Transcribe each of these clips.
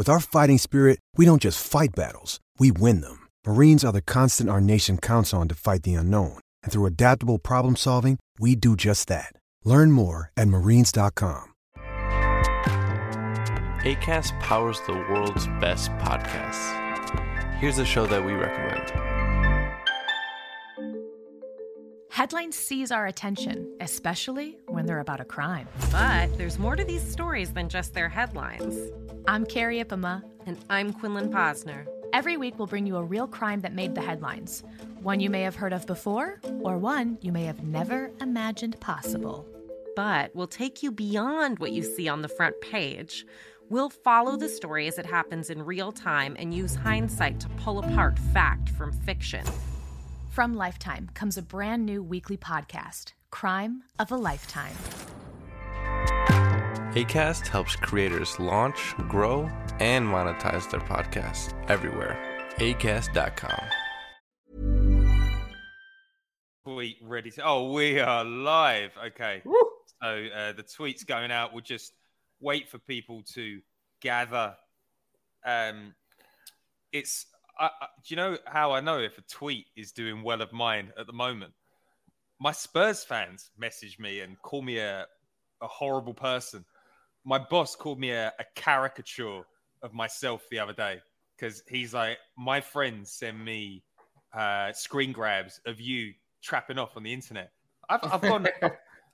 With our fighting spirit, we don't just fight battles, we win them. Marines are the constant our nation counts on to fight the unknown. And through adaptable problem solving, we do just that. Learn more at marines.com. ACAST powers the world's best podcasts. Here's a show that we recommend. Headlines seize our attention, especially when they're about a crime. But there's more to these stories than just their headlines. I'm Carrie Ipama. And I'm Quinlan Posner. Every week, we'll bring you a real crime that made the headlines one you may have heard of before, or one you may have never imagined possible. But we'll take you beyond what you see on the front page. We'll follow the story as it happens in real time and use hindsight to pull apart fact from fiction. From Lifetime comes a brand new weekly podcast, Crime of a Lifetime. ACAST helps creators launch, grow, and monetize their podcasts everywhere. ACAST.com. Tweet ready to. Oh, we are live. Okay. So uh, the tweet's going out. We'll just wait for people to gather. Um, it's. I, do you know how I know if a tweet is doing well of mine at the moment? My Spurs fans message me and call me a, a horrible person my boss called me a, a caricature of myself the other day because he's like, my friends send me uh, screen grabs of you trapping off on the internet. I've, I've gone,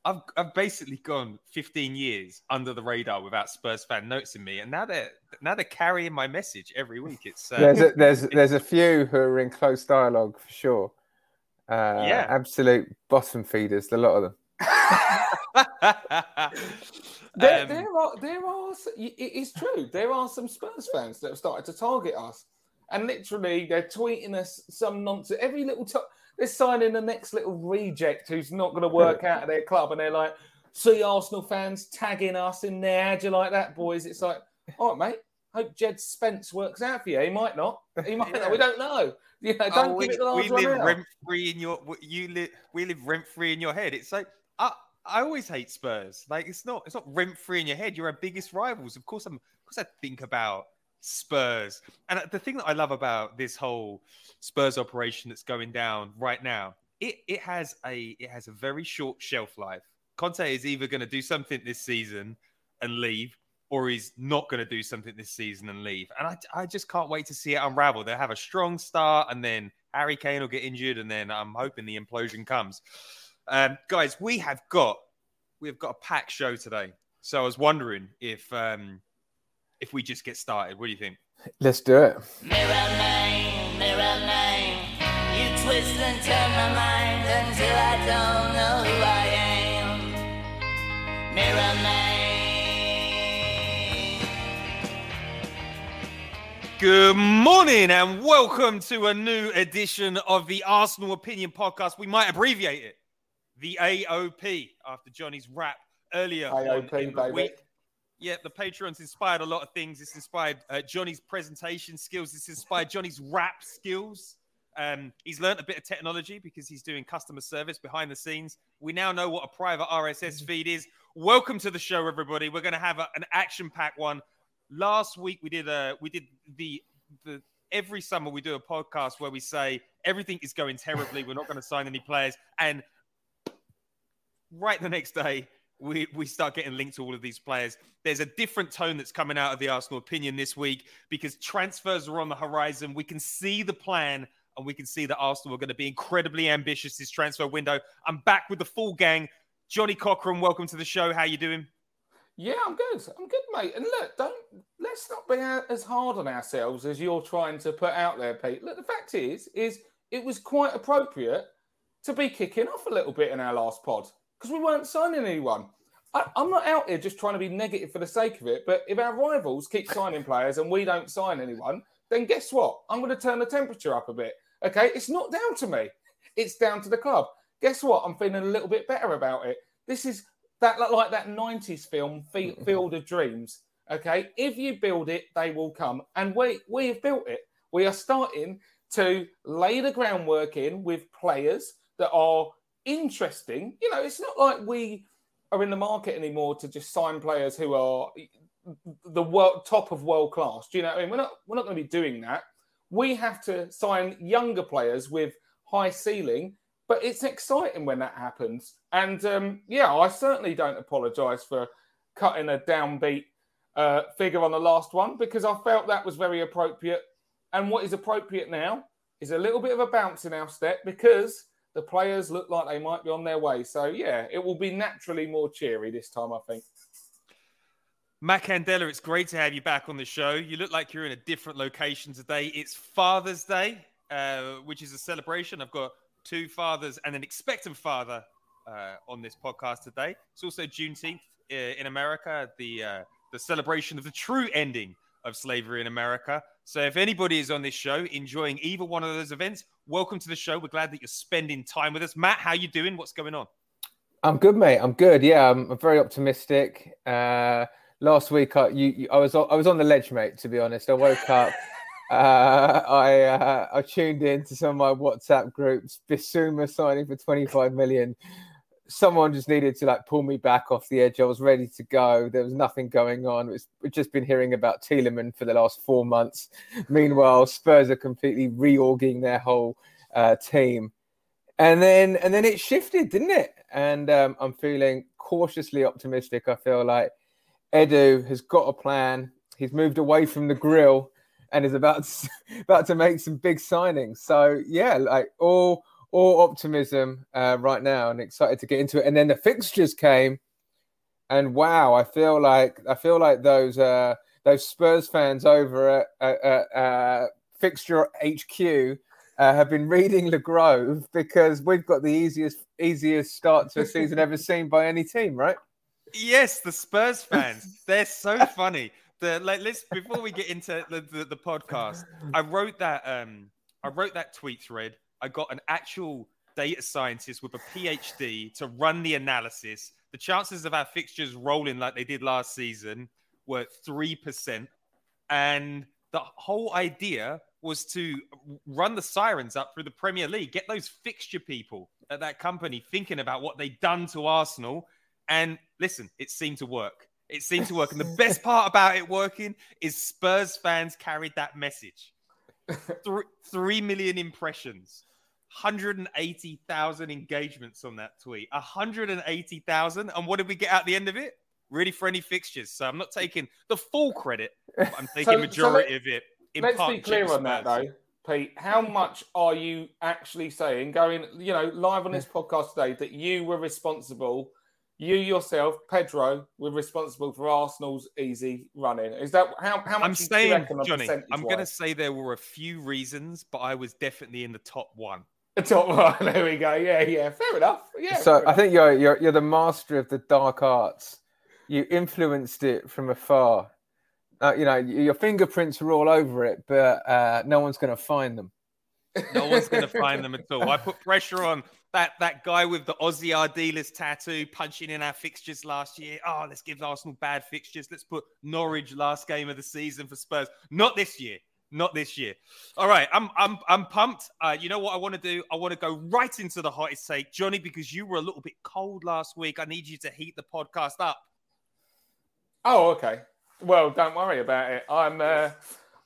I've, I've basically gone 15 years under the radar without Spurs fan noticing me, and now they're now they're carrying my message every week. It's uh, there's a, there's there's a few who are in close dialogue for sure. Uh, Yeah. absolute bottom feeders, a lot of them. There, Um, there are, there are. It is true. There are some Spurs fans that have started to target us, and literally they're tweeting us some nonsense. Every little time they're signing the next little reject who's not going to work out of their club, and they're like, "See Arsenal fans tagging us in there. How do you like that, boys?" It's like, all right, mate. Hope Jed Spence works out for you. He might not. He might not. We don't know. You know, oh, don't Oh, give we, it the last we live rent free in your you live we live rent free in your head. It's like I I always hate Spurs. Like it's not it's not rent free in your head. You're our biggest rivals. Of course I'm of course I think about Spurs. And the thing that I love about this whole Spurs operation that's going down right now, it it has a it has a very short shelf life. Conte is either going to do something this season and leave, or he's not going to do something this season and leave. And I, I just can't wait to see it unravel. They'll have a strong start, and then Harry Kane will get injured, and then I'm hoping the implosion comes. Um, guys, we have got we've got a packed show today. So I was wondering if um, if we just get started. What do you think? Let's do it. Mirror man, mirror man, you twist and turn my mind until I don't know who I am. Mirror man. Good morning and welcome to a new edition of the Arsenal Opinion Podcast. We might abbreviate it, the AOP, after Johnny's rap earlier on AOP, in the baby. week. Yeah, the Patreon's inspired a lot of things. It's inspired uh, Johnny's presentation skills. It's inspired Johnny's rap skills. Um, he's learned a bit of technology because he's doing customer service behind the scenes. We now know what a private RSS feed is. Welcome to the show, everybody. We're going to have a, an action-packed one. Last week we did a we did the the every summer we do a podcast where we say everything is going terribly. We're not going to sign any players, and right the next day we, we start getting linked to all of these players. There's a different tone that's coming out of the Arsenal opinion this week because transfers are on the horizon. We can see the plan and we can see that Arsenal are going to be incredibly ambitious this transfer window. I'm back with the full gang. Johnny Cochran, welcome to the show. How you doing? Yeah, I'm good. I'm good, mate. And look, don't let's not be as hard on ourselves as you're trying to put out there, Pete. Look, the fact is, is it was quite appropriate to be kicking off a little bit in our last pod because we weren't signing anyone. I, am not out here just trying to be negative for the sake of it, but if our rivals keep signing players and we don't sign anyone, then guess what? I'm going to turn the temperature up a bit. Okay, it's not down to me. It's down to the club. Guess what? I'm feeling a little bit better about it. This is that like that 90s film mm-hmm. Field of Dreams. Okay, if you build it, they will come, and we we have built it. We are starting to lay the groundwork in with players that are interesting. You know, it's not like we are in the market anymore to just sign players who are the world, top of world class. Do you know what I mean? We're not we're not going to be doing that. We have to sign younger players with high ceiling, but it's exciting when that happens. And um, yeah, I certainly don't apologise for cutting a downbeat uh, figure on the last one because I felt that was very appropriate. And what is appropriate now is a little bit of a bounce in our step because the players look like they might be on their way. So yeah, it will be naturally more cheery this time, I think. Matt Candela, it's great to have you back on the show. You look like you're in a different location today. It's Father's Day, uh, which is a celebration. I've got two fathers and an expectant father uh, on this podcast today. It's also Juneteenth uh, in America, the uh, the celebration of the true ending of slavery in America. So if anybody is on this show enjoying either one of those events, welcome to the show. We're glad that you're spending time with us. Matt, how you doing? What's going on? I'm good, mate. I'm good. Yeah, I'm very optimistic. Uh, last week, I, you, you, I was I was on the ledge, mate. To be honest, I woke up. Uh, I uh, I tuned in to some of my WhatsApp groups. Bissouma signing for 25 million someone just needed to like pull me back off the edge. I was ready to go. There was nothing going on. We've just been hearing about Tielemans for the last four months. Meanwhile, Spurs are completely reorging their whole uh, team, and then and then it shifted, didn't it? And um, I'm feeling cautiously optimistic. I feel like Edu has got a plan. He's moved away from the grill and is about to, about to make some big signings. So yeah, like all all optimism uh, right now and excited to get into it. And then the fixtures came, and wow, I feel like I feel like those uh, those Spurs fans over at, at, uh, Fixture HQ uh, have been reading Le Grove because we've got the easiest easiest start to a season ever seen by any team, right? Yes, the Spurs fans. They're so funny. The like, let's before we get into the, the, the podcast, I wrote that um I wrote that tweet thread I got an actual data scientist with a PhD to run the analysis. The chances of our fixtures rolling like they did last season were 3%. And the whole idea was to run the sirens up through the Premier League, get those fixture people at that company thinking about what they'd done to Arsenal. And listen, it seemed to work. It seemed to work. And the best part about it working is Spurs fans carried that message. Three, three million impressions. 180,000 engagements on that tweet. 180,000. And what did we get at the end of it? Really friendly fixtures. So I'm not taking the full credit. I'm taking so, majority so of it. let's be clear on that though, Pete. How much are you actually saying, going, you know, live on this podcast today, that you were responsible you yourself, Pedro, were responsible for Arsenal's easy running. Is that how, how much I'm saying, Johnny? I'm going to say there were a few reasons, but I was definitely in the top one. The top one. There we go. Yeah, yeah. Fair enough. Yeah. So I think you're you're you're the master of the dark arts. You influenced it from afar. Uh, you know, your fingerprints are all over it, but uh, no one's going to find them. No one's going to find them at all. I put pressure on that that guy with the Ossie Ardiles tattoo punching in our fixtures last year. Oh, let's give Arsenal bad fixtures. Let's put Norwich last game of the season for Spurs. Not this year. Not this year. All right, I'm I'm I'm pumped. Uh, you know what I want to do? I want to go right into the hottest take, Johnny, because you were a little bit cold last week. I need you to heat the podcast up. Oh, okay. Well, don't worry about it. I'm uh,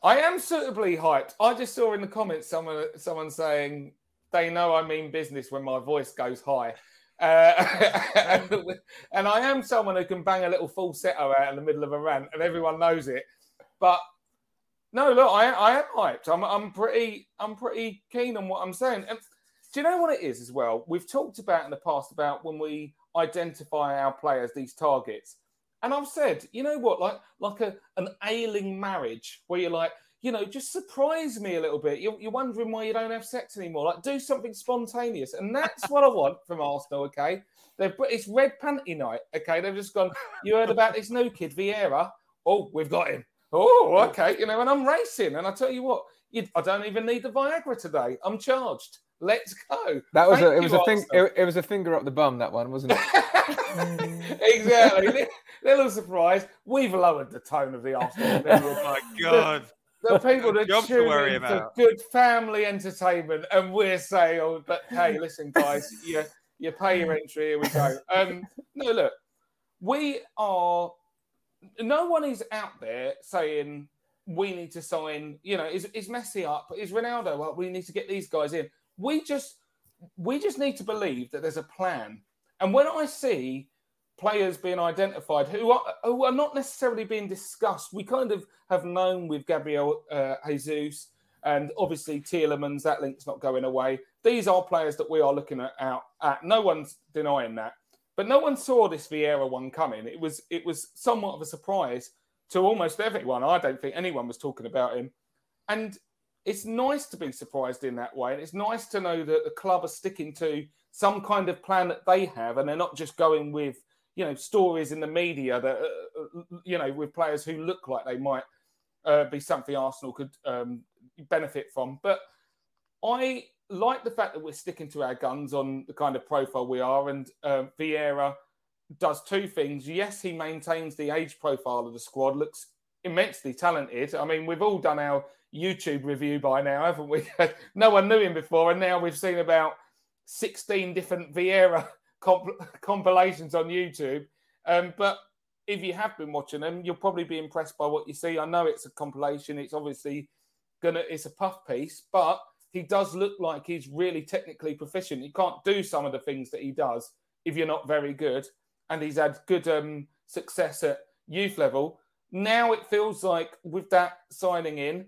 I am suitably hyped. I just saw in the comments someone someone saying they know I mean business when my voice goes high. Uh, and I am someone who can bang a little falsetto out in the middle of a rant, and everyone knows it. But no, look, I, I am hyped. I'm, I'm pretty, I'm pretty keen on what I'm saying. And do you know what it is as well? We've talked about in the past about when we identify our players these targets, and I've said, you know what, like like a an ailing marriage where you're like, you know, just surprise me a little bit. You're, you're wondering why you don't have sex anymore. Like, do something spontaneous, and that's what I want from Arsenal. Okay, they've it's red panty night. Okay, they've just gone. You heard about this new kid, Vieira? Oh, we've got him. Oh, okay. You know, and I'm racing, and I tell you what, you, I don't even need the Viagra today. I'm charged. Let's go. That was Thank a, it was you, a thing. It, it was a finger up the bum. That one wasn't it? exactly. Little surprise. We've lowered the tone of the Arsenal. Oh my god. The people that Job to tune worry in for about. good family entertainment, and we're saying, "Oh, but hey, listen, guys, you you pay your entry. Here we go." Um, no, look, we are. No one is out there saying we need to sign. You know, is is Messi up? Is Ronaldo up? We need to get these guys in. We just we just need to believe that there's a plan. And when I see players being identified who are who are not necessarily being discussed. We kind of have known with Gabriel uh, Jesus and obviously Tielemans. That link's not going away. These are players that we are looking at. Out at. No one's denying that, but no one saw this Vieira one coming. It was it was somewhat of a surprise to almost everyone. I don't think anyone was talking about him, and it's nice to be surprised in that way. And it's nice to know that the club are sticking to some kind of plan that they have, and they're not just going with you know stories in the media that uh, uh, you know with players who look like they might uh, be something Arsenal could um, benefit from. But I like the fact that we're sticking to our guns on the kind of profile we are, and uh, Vieira does two things. Yes, he maintains the age profile of the squad, looks immensely talented. I mean, we've all done our YouTube review by now, haven't we? no one knew him before, and now we've seen about 16 different Vieira comp- compilations on YouTube. Um, but if you have been watching them, you'll probably be impressed by what you see. I know it's a compilation. It's obviously gonna it's a puff piece, but he does look like he's really technically proficient. You can't do some of the things that he does if you're not very good. And he's had good um, success at youth level. Now it feels like with that signing in,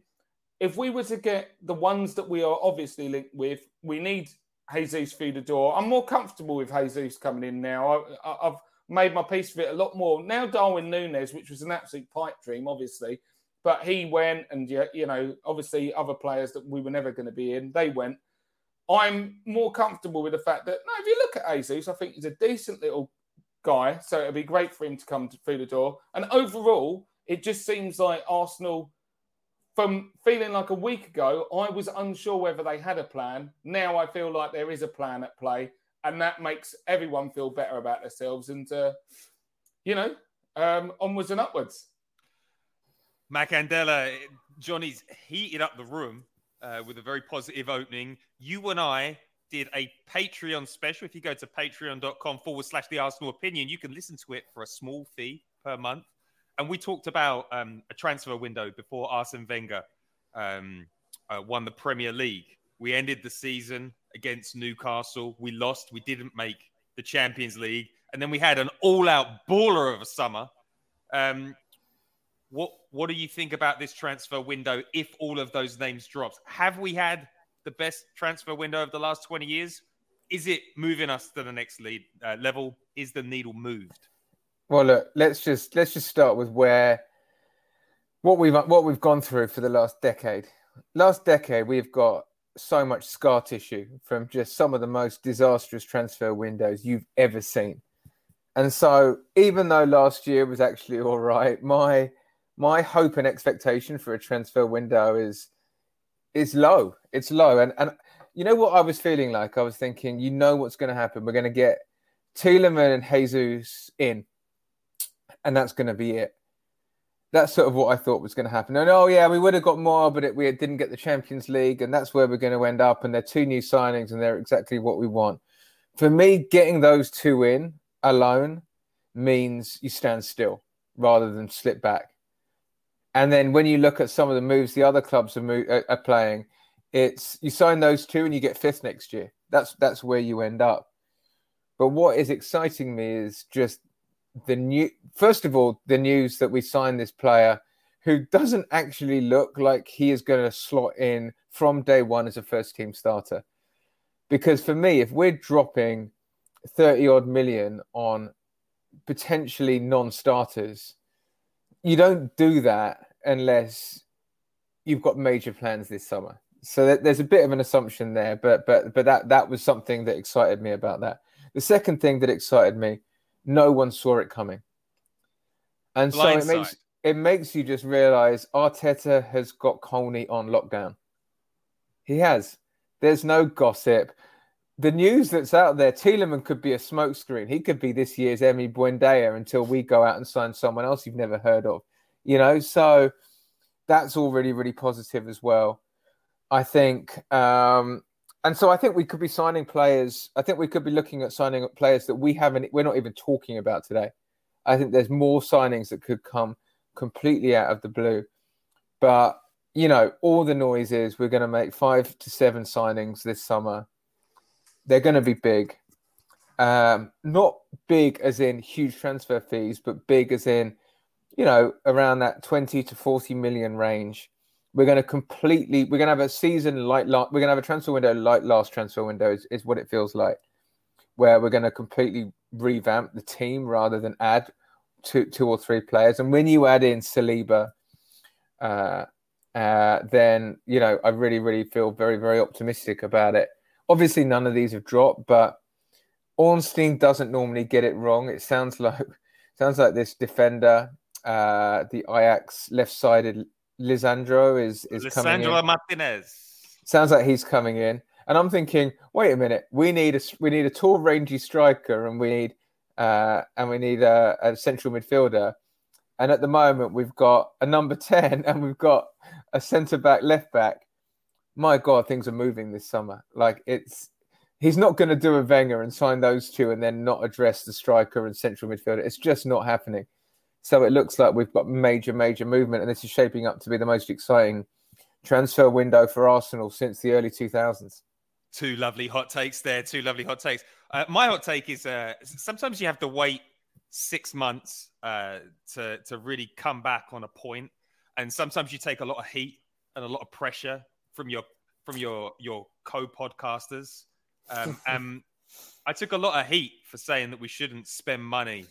if we were to get the ones that we are obviously linked with, we need Jesus through the door. I'm more comfortable with Jesus coming in now. I, I've made my peace with it a lot more. Now Darwin Núñez, which was an absolute pipe dream, obviously, but he went, and you you know, obviously other players that we were never going to be in, they went. I'm more comfortable with the fact that no, if you look at Jesus, I think he's a decent little guy, so it'd be great for him to come to, through the door. And overall, it just seems like Arsenal from feeling like a week ago, I was unsure whether they had a plan. Now I feel like there is a plan at play, and that makes everyone feel better about themselves. And uh, you know, um, onwards and upwards. Matt Candela, Johnny's heated up the room uh, with a very positive opening. You and I did a Patreon special. If you go to patreon.com forward slash the Arsenal opinion, you can listen to it for a small fee per month. And we talked about um, a transfer window before Arsene Wenger um, uh, won the Premier League. We ended the season against Newcastle. We lost. We didn't make the Champions League. And then we had an all out baller of a summer. Um, what what do you think about this transfer window if all of those names dropped? Have we had the best transfer window of the last 20 years? Is it moving us to the next lead uh, level? Is the needle moved? Well, look, let's just let's just start with where what we've what we've gone through for the last decade. Last decade, we've got so much scar tissue from just some of the most disastrous transfer windows you've ever seen. And so, even though last year was actually all right, my my hope and expectation for a transfer window is is low. It's low, and and you know what I was feeling like? I was thinking, you know what's going to happen. We're going to get Tielemans and Jesus in, and that's going to be it. that's sort of what I thought was going to happen. And oh yeah, we would have got more, but it, we didn't get the Champions League, and that's where we're going to end up. And they're two new signings, and they're exactly what we want. For me, getting those two in alone means you stand still rather than slip back. And then when you look at some of the moves the other clubs are, mo- are playing, it's you sign those two and you get fifth next year. That's that's where you end up. But what is exciting me is just the new. First of all, the news that we signed this player who doesn't actually look like he is going to slot in from day one as a first team starter. Because for me, if we're dropping 30 odd million on potentially non starters, you don't do that unless you've got major plans this summer. So there's a bit of an assumption there, but but but that that was something that excited me about that. The second thing that excited me, no one saw it coming, and so it makes it makes you just realize Arteta has got Colney on lockdown. He has. There's no gossip. The news that's out there, Tielemans could be a smokescreen. He could be this year's Emi Buendia until we go out and sign someone else you've never heard of. You know, so that's all really, really positive as well. I think, um, and so I think we could be signing players. I think we could be looking at signing up players that we haven't, we're not even talking about today. I think there's more signings that could come completely out of the blue. But, you know, all the noise is we're going to make five to seven signings this summer. They're going to be big. Um, not big as in huge transfer fees, but big as in, you know, around that 20 to 40 million range we're going to completely we're going to have a season like last we're going to have a transfer window like last transfer window is, is what it feels like. Where we're going to completely revamp the team rather than add two two or three players. And when you add in Saliba uh, uh, then you know I really really feel very very optimistic about it. Obviously none of these have dropped but Ornstein doesn't normally get it wrong. It sounds like sounds like this defender uh, the Ajax left-sided Lisandro is is Lisandro coming in. Martinez. Sounds like he's coming in, and I'm thinking, wait a minute, we need a we need a tall, rangy striker, and we need uh, and we need a, a central midfielder. And at the moment, we've got a number ten, and we've got a centre back, left back. My God, things are moving this summer. Like it's he's not going to do a Wenger and sign those two, and then not address the striker and central midfielder. It's just not happening. So it looks like we've got major, major movement, and this is shaping up to be the most exciting transfer window for Arsenal since the early 2000s. Two lovely hot takes there. Two lovely hot takes. Uh, my hot take is uh, sometimes you have to wait six months uh, to to really come back on a point, and sometimes you take a lot of heat and a lot of pressure from your from your your co-podcasters. Um, and I took a lot of heat for saying that we shouldn't spend money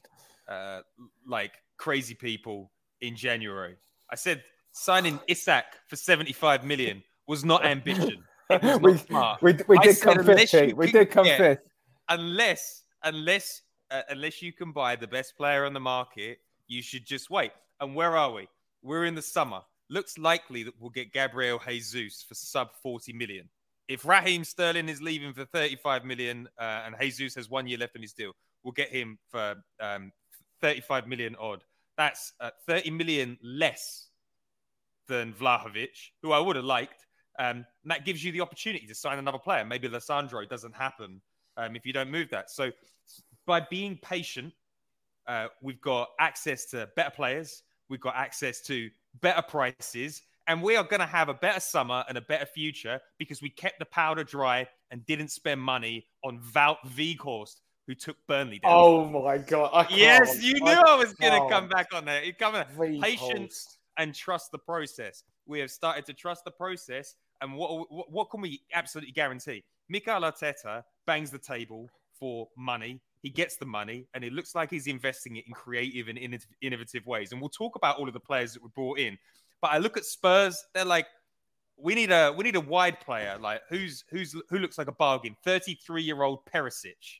uh, like crazy people in January. I said signing Isak for 75 million was not ambition. Was we, not we, we did come fifth. We did come fifth. Unless, unless, uh, unless you can buy the best player on the market, you should just wait. And where are we? We're in the summer. Looks likely that we'll get Gabriel Jesus for sub 40 million. If Raheem Sterling is leaving for 35 million uh, and Jesus has one year left on his deal, we'll get him for um, 35 million odd. That's uh, 30 million less than Vlahovic, who I would have liked. Um, and that gives you the opportunity to sign another player. Maybe Lisandro doesn't happen um, if you don't move that. So by being patient, uh, we've got access to better players, we've got access to better prices, and we are going to have a better summer and a better future because we kept the powder dry and didn't spend money on Wout Weghorst, who took Burnley down. Oh my god! yes, you knew I, I was going to come back on there. You come on. patience and trust the process. We have started to trust the process, and what what, what can we absolutely guarantee? Mikel Arteta bangs the table for money. He gets the money, and it looks like he's investing it in creative and innovative ways. And we'll talk about all of the players that were brought in. But I look at Spurs; they're like, we need a we need a wide player, like who's who's who looks like a bargain. Thirty three year old Perisic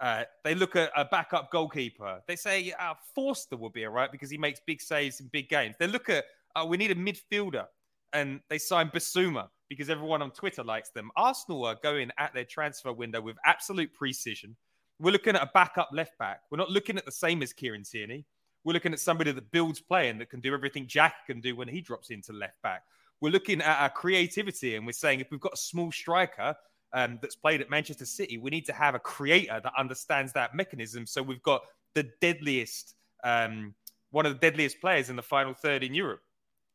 uh, they look at a backup goalkeeper. They say uh, Forster will be all right because he makes big saves in big games. They look at uh, we need a midfielder, and they sign Bissouma because everyone on Twitter likes them. Arsenal are going at their transfer window with absolute precision. We're looking at a backup left back. We're not looking at the same as Kieran Tierney. We're looking at somebody that builds play and that can do everything Jack can do when he drops into left back. We're looking at our creativity and we're saying if we've got a small striker um, that's played at Manchester City, we need to have a creator that understands that mechanism. So we've got the deadliest, um, one of the deadliest players in the final third in Europe.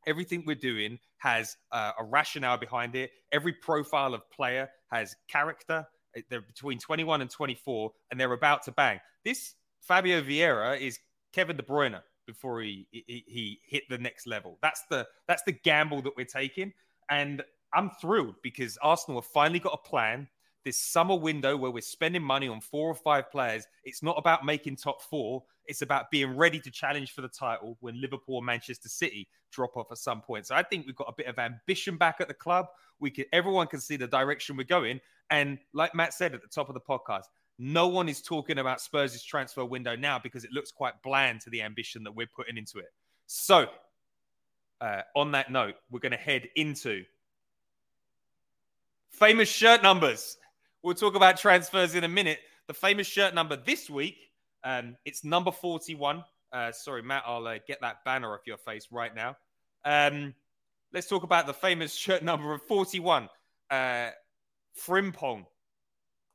Everything we're doing has uh, a rationale behind it. Every profile of player has character. They're between 21 and 24, and they're about to bang. This Fabio Vieira is Kevin De Bruyne before he, he, he hit the next level. That's the that's the gamble that we're taking, and I'm thrilled because Arsenal have finally got a plan. This summer window where we're spending money on four or five players, it's not about making top four. It's about being ready to challenge for the title when Liverpool or Manchester City drop off at some point. So I think we've got a bit of ambition back at the club. We can everyone can see the direction we're going. And like Matt said at the top of the podcast, no one is talking about Spurs' transfer window now because it looks quite bland to the ambition that we're putting into it. So, uh, on that note, we're going to head into famous shirt numbers. We'll talk about transfers in a minute. The famous shirt number this week, um, it's number 41. Uh, sorry, Matt, I'll uh, get that banner off your face right now. Um, let's talk about the famous shirt number of 41. Uh, Frimpong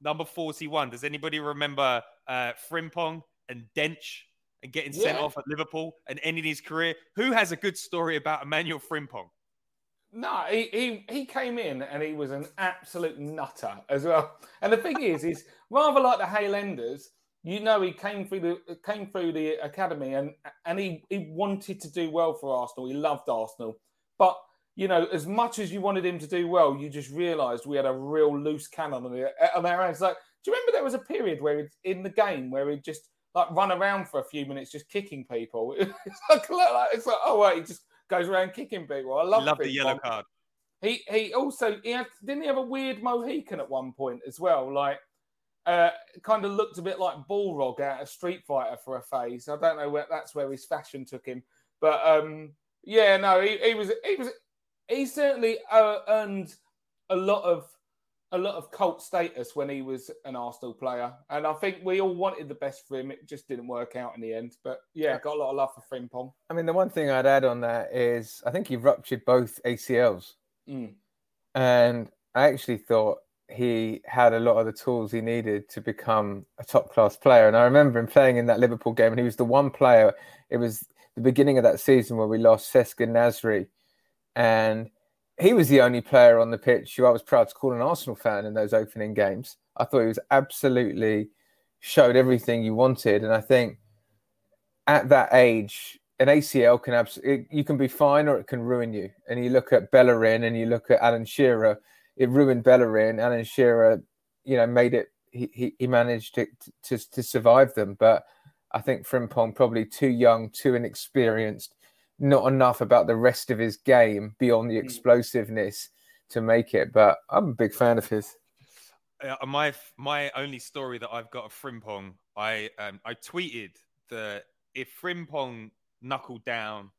number 41. Does anybody remember uh, Frimpong and Dench and getting yeah. sent off at Liverpool and ending his career? Who has a good story about Emmanuel Frimpong? No, he, he he came in and he was an absolute nutter as well. And the thing is, is rather like the Highlanders, you know, he came through the came through the academy and and he he wanted to do well for Arsenal. He loved Arsenal, but you know, as much as you wanted him to do well, you just realised we had a real loose cannon on, the, on our hands. Like, do you remember there was a period where in the game where he'd just like run around for a few minutes just kicking people? It's like, it's like oh wait, he just goes around kicking people. I love, love the yellow card. He he also he had didn't he have a weird Mohican at one point as well? Like uh, kind of looked a bit like Balrog out of Street Fighter for a phase. I don't know where that's where his fashion took him, but um, yeah, no, he, he was he was he certainly uh, earned a lot of a lot of cult status when he was an Arsenal player, and I think we all wanted the best for him. It just didn't work out in the end, but yeah, got a lot of love for Frimpong. I mean, the one thing I'd add on that is I think he ruptured both ACLs, mm. and I actually thought he had a lot of the tools he needed to become a top class player. And I remember him playing in that Liverpool game, and he was the one player. It was the beginning of that season where we lost Cesc Nasri, and he was the only player on the pitch who I was proud to call an Arsenal fan in those opening games. I thought he was absolutely showed everything you wanted, and I think at that age, an ACL can absolutely you can be fine or it can ruin you. And you look at Bellerin and you look at Alan Shearer, it ruined Bellerin. Alan Shearer, you know, made it. He he, he managed to, to to survive them, but I think Frimpong probably too young, too inexperienced not enough about the rest of his game beyond the hmm. explosiveness to make it. But I'm a big fan of his. Uh, my my only story that I've got of Frimpong, I um, I tweeted that if Frimpong knuckled down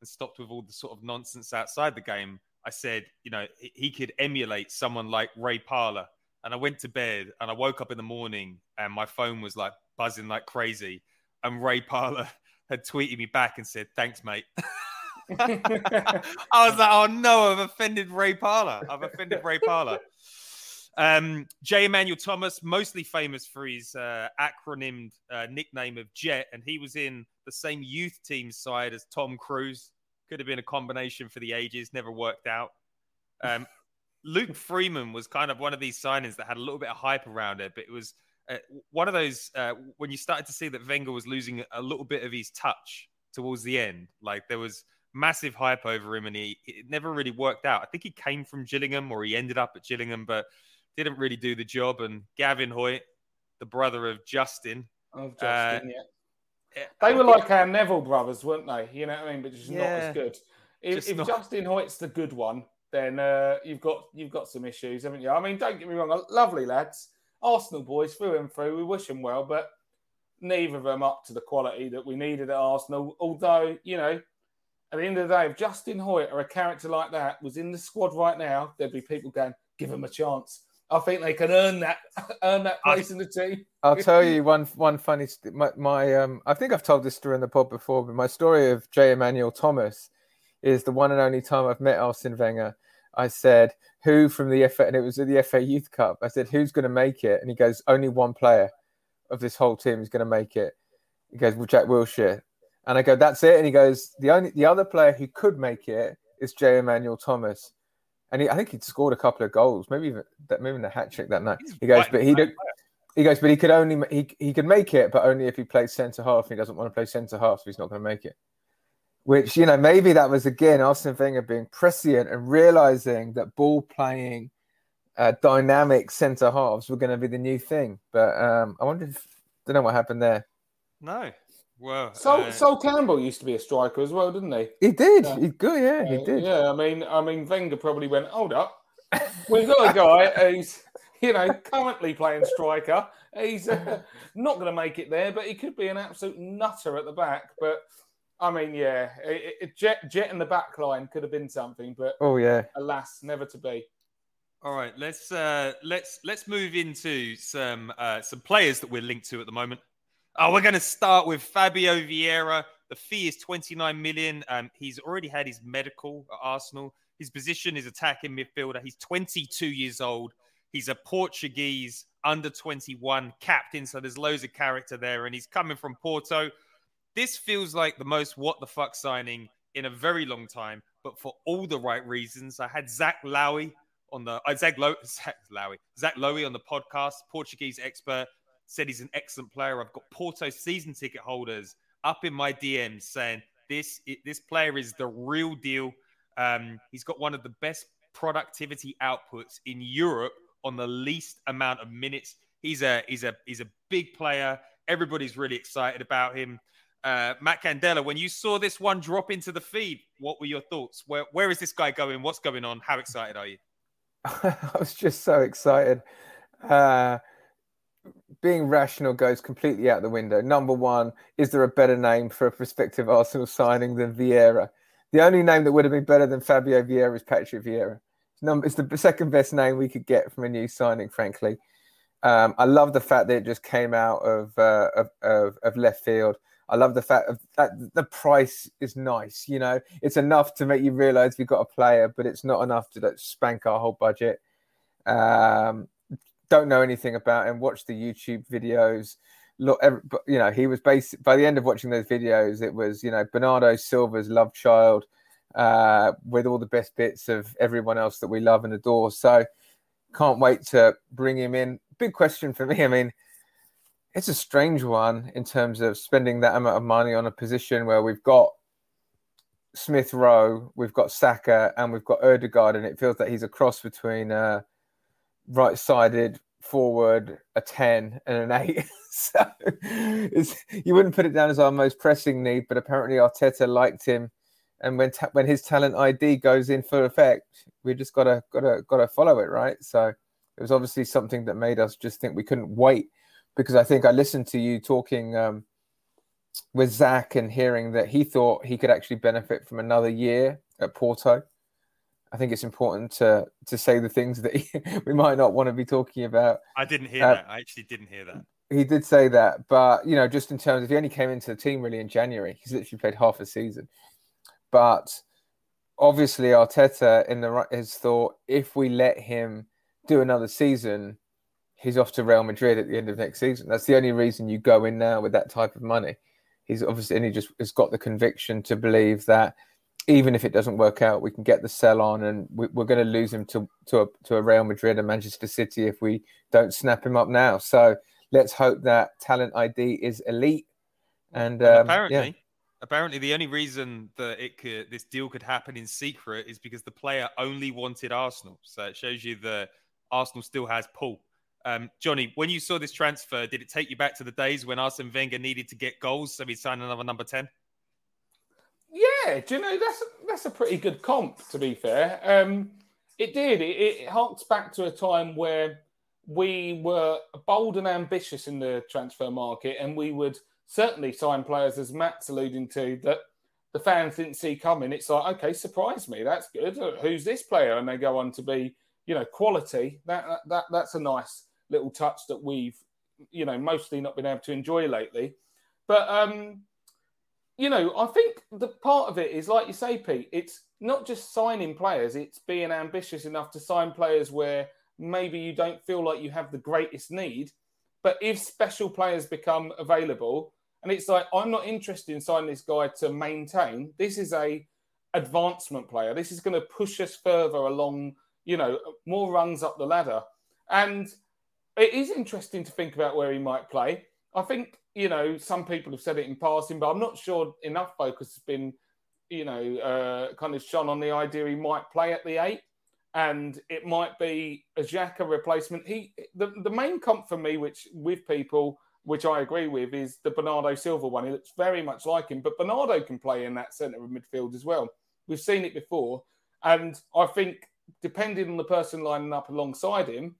and stopped with all the sort of nonsense outside the game, I said, you know, he could emulate someone like Ray Parlour. And I went to bed and I woke up in the morning and my phone was like buzzing like crazy. And Ray Parlour had tweeted me back and said, "Thanks, mate." I was like, "Oh no, I've offended Ray Parlour. I've offended Ray Parlour." Um, J. Emmanuel Thomas, mostly famous for his uh, acronymed uh, nickname of Jet, and he was in the same youth team side as Tom Cruise. Could have been a combination for the ages, never worked out. Um, Luke Freeman was kind of one of these signings that had a little bit of hype around it, but it was uh, one of those uh, when you started to see that Wenger was losing a little bit of his touch towards the end. Like there was massive hype over him, and he it never really worked out. I think he came from Gillingham, or he ended up at Gillingham, but didn't really do the job. And Gavin Hoyte, the brother of Justin, of Justin, uh, yeah. They were like our Neville brothers, weren't they? You know what I mean? But just yeah, not as good. If, if not... Justin Hoyte's the good one, then uh, you've got you've got some issues, haven't you? I mean, don't get me wrong, lovely lads. Arsenal boys through and through. We wish them well, but neither of them up to the quality that we needed at Arsenal. Although, you know, at the end of the day, if Justin Hoyte or a character like that was in the squad right now, there'd be people going, give him a chance. I think they can earn that earn that place in the team. I'll tell you one one funny my, my um I think I've told this story in the pod before, but my story of J. Emmanuel Thomas is the one and only time I've met Arsene Wenger. I said, "Who from the FA?" and it was at the FA Youth Cup. I said, "Who's going to make it?" And he goes, "Only one player of this whole team is going to make it." He goes, "Well, Jack Wilshere," and I go, "That's it." And he goes, "The only the other player who could make it is J. Emmanuel Thomas." And he, I think he'd scored a couple of goals, maybe even that, maybe even a hat trick that night. He goes, but he did. He goes, but he could only he he could make it, but only if he plays centre half. He doesn't want to play centre half, so he's not going to make it. Which you know, maybe that was again Arsene Wenger being prescient and realizing that ball playing, uh, dynamic centre halves were going to be the new thing. But um, I wonder if don't know what happened there. No. Well, so uh, Sol Campbell used to be a striker as well, didn't he? He did. Yeah. He good. Yeah, he Uh, did. Yeah, I mean, I mean, Wenger probably went, hold up, we've got a guy who's, you know, currently playing striker. He's uh, not going to make it there, but he could be an absolute nutter at the back. But I mean, yeah, it, it, Jet Jet in the back line could have been something, but Oh yeah. alas, never to be. All right, let's uh, let's let's move into some uh, some players that we're linked to at the moment. Oh, we're going to start with Fabio Vieira. The fee is 29 million. Um, he's already had his medical at Arsenal. His position is attacking midfielder. He's 22 years old. He's a Portuguese under 21 captain, so there's loads of character there, and he's coming from Porto. This feels like the most what the fuck signing in a very long time, but for all the right reasons. I had Zach Lowy on the uh, Zach, Low, Zach Lowy, Zach Lowy on the podcast, Portuguese expert, said he's an excellent player. I've got Porto season ticket holders up in my DMs saying this this player is the real deal. Um, he's got one of the best productivity outputs in Europe on the least amount of minutes. He's a he's a he's a big player. Everybody's really excited about him. Uh, Matt Candela, when you saw this one drop into the feed, what were your thoughts? Where where is this guy going? What's going on? How excited are you? I was just so excited. Uh, being rational goes completely out the window. Number one, is there a better name for a prospective Arsenal signing than Vieira? The only name that would have been better than Fabio Vieira is Patrick Vieira. It's the second best name we could get from a new signing, frankly. Um, I love the fact that it just came out of, uh, of, of, of left field. I love the fact that the price is nice. You know, it's enough to make you realise we've got a player, but it's not enough to like, spank our whole budget. Um, don't know anything about him. Watch the YouTube videos. Look, every, you know, he was basic. By the end of watching those videos, it was you know Bernardo Silva's love child, uh, with all the best bits of everyone else that we love and adore. So, can't wait to bring him in. Big question for me. I mean, it's a strange one in terms of spending that amount of money on a position where we've got Smith Rowe, we've got Saka, and we've got Odegaard, and it feels that he's a cross between. a right sided forward, a 10 and an 8. so you wouldn't put it down as our most pressing need, but apparently Arteta liked him. And when ta- when his talent ID goes in full effect, we just gotta gotta gotta follow it, right? So it was obviously something that made us just think we couldn't wait because I think I listened to you talking um, with Zach and hearing that he thought he could actually benefit from another year at Porto. I think it's important to to say the things that he, we might not want to be talking about. I didn't hear Uh, that. I actually didn't hear that. He did say that, but you know, just in terms of he only came into the team really in January. He's literally played half a season. But obviously, Arteta in the right has thought if we let him do another season, he's off to Real Madrid at the end of next season. That's the only reason you go in now with that type of money. He's obviously and he just has got the conviction to believe that even if it doesn't work out, we can get the sell on, and we, we're going to lose him to to a, to a Real Madrid and Manchester City if we don't snap him up now. So let's hope that talent ID is elite. And And um, apparently, yeah. apparently, the only reason that it could this deal could happen in secret is because the player only wanted Arsenal. So it shows you that Arsenal still has pull. Um, Johnny, when you saw this transfer, did it take you back to the days when Arsene Wenger needed to get goals, so he signed another number ten? Yeah, do you know that's that's a pretty good comp to be fair. Um, it did. It, it harks back to a time where we were bold and ambitious in the transfer market, and we would certainly sign players, as Matt's alluding to, that the fans didn't see coming. It's like, okay, surprise me, that's good. Who's this player? And they go on to be you know, quality. That, that, that that's a nice little touch that we've, you know, mostly not been able to enjoy lately. But um, you know, I think the part of it is like you say, Pete. It's not just signing players; it's being ambitious enough to sign players where maybe you don't feel like you have the greatest need. But if special players become available, and it's like I'm not interested in signing this guy to maintain. This is a advancement player. This is going to push us further along. You know, more rungs up the ladder, and it is interesting to think about where he might play. I think you know some people have said it in passing, but I'm not sure enough focus has been you know uh, kind of shone on the idea he might play at the eight, and it might be a Xhaka replacement. He the the main comp for me, which with people which I agree with, is the Bernardo Silva one. He looks very much like him, but Bernardo can play in that centre of midfield as well. We've seen it before, and I think depending on the person lining up alongside him,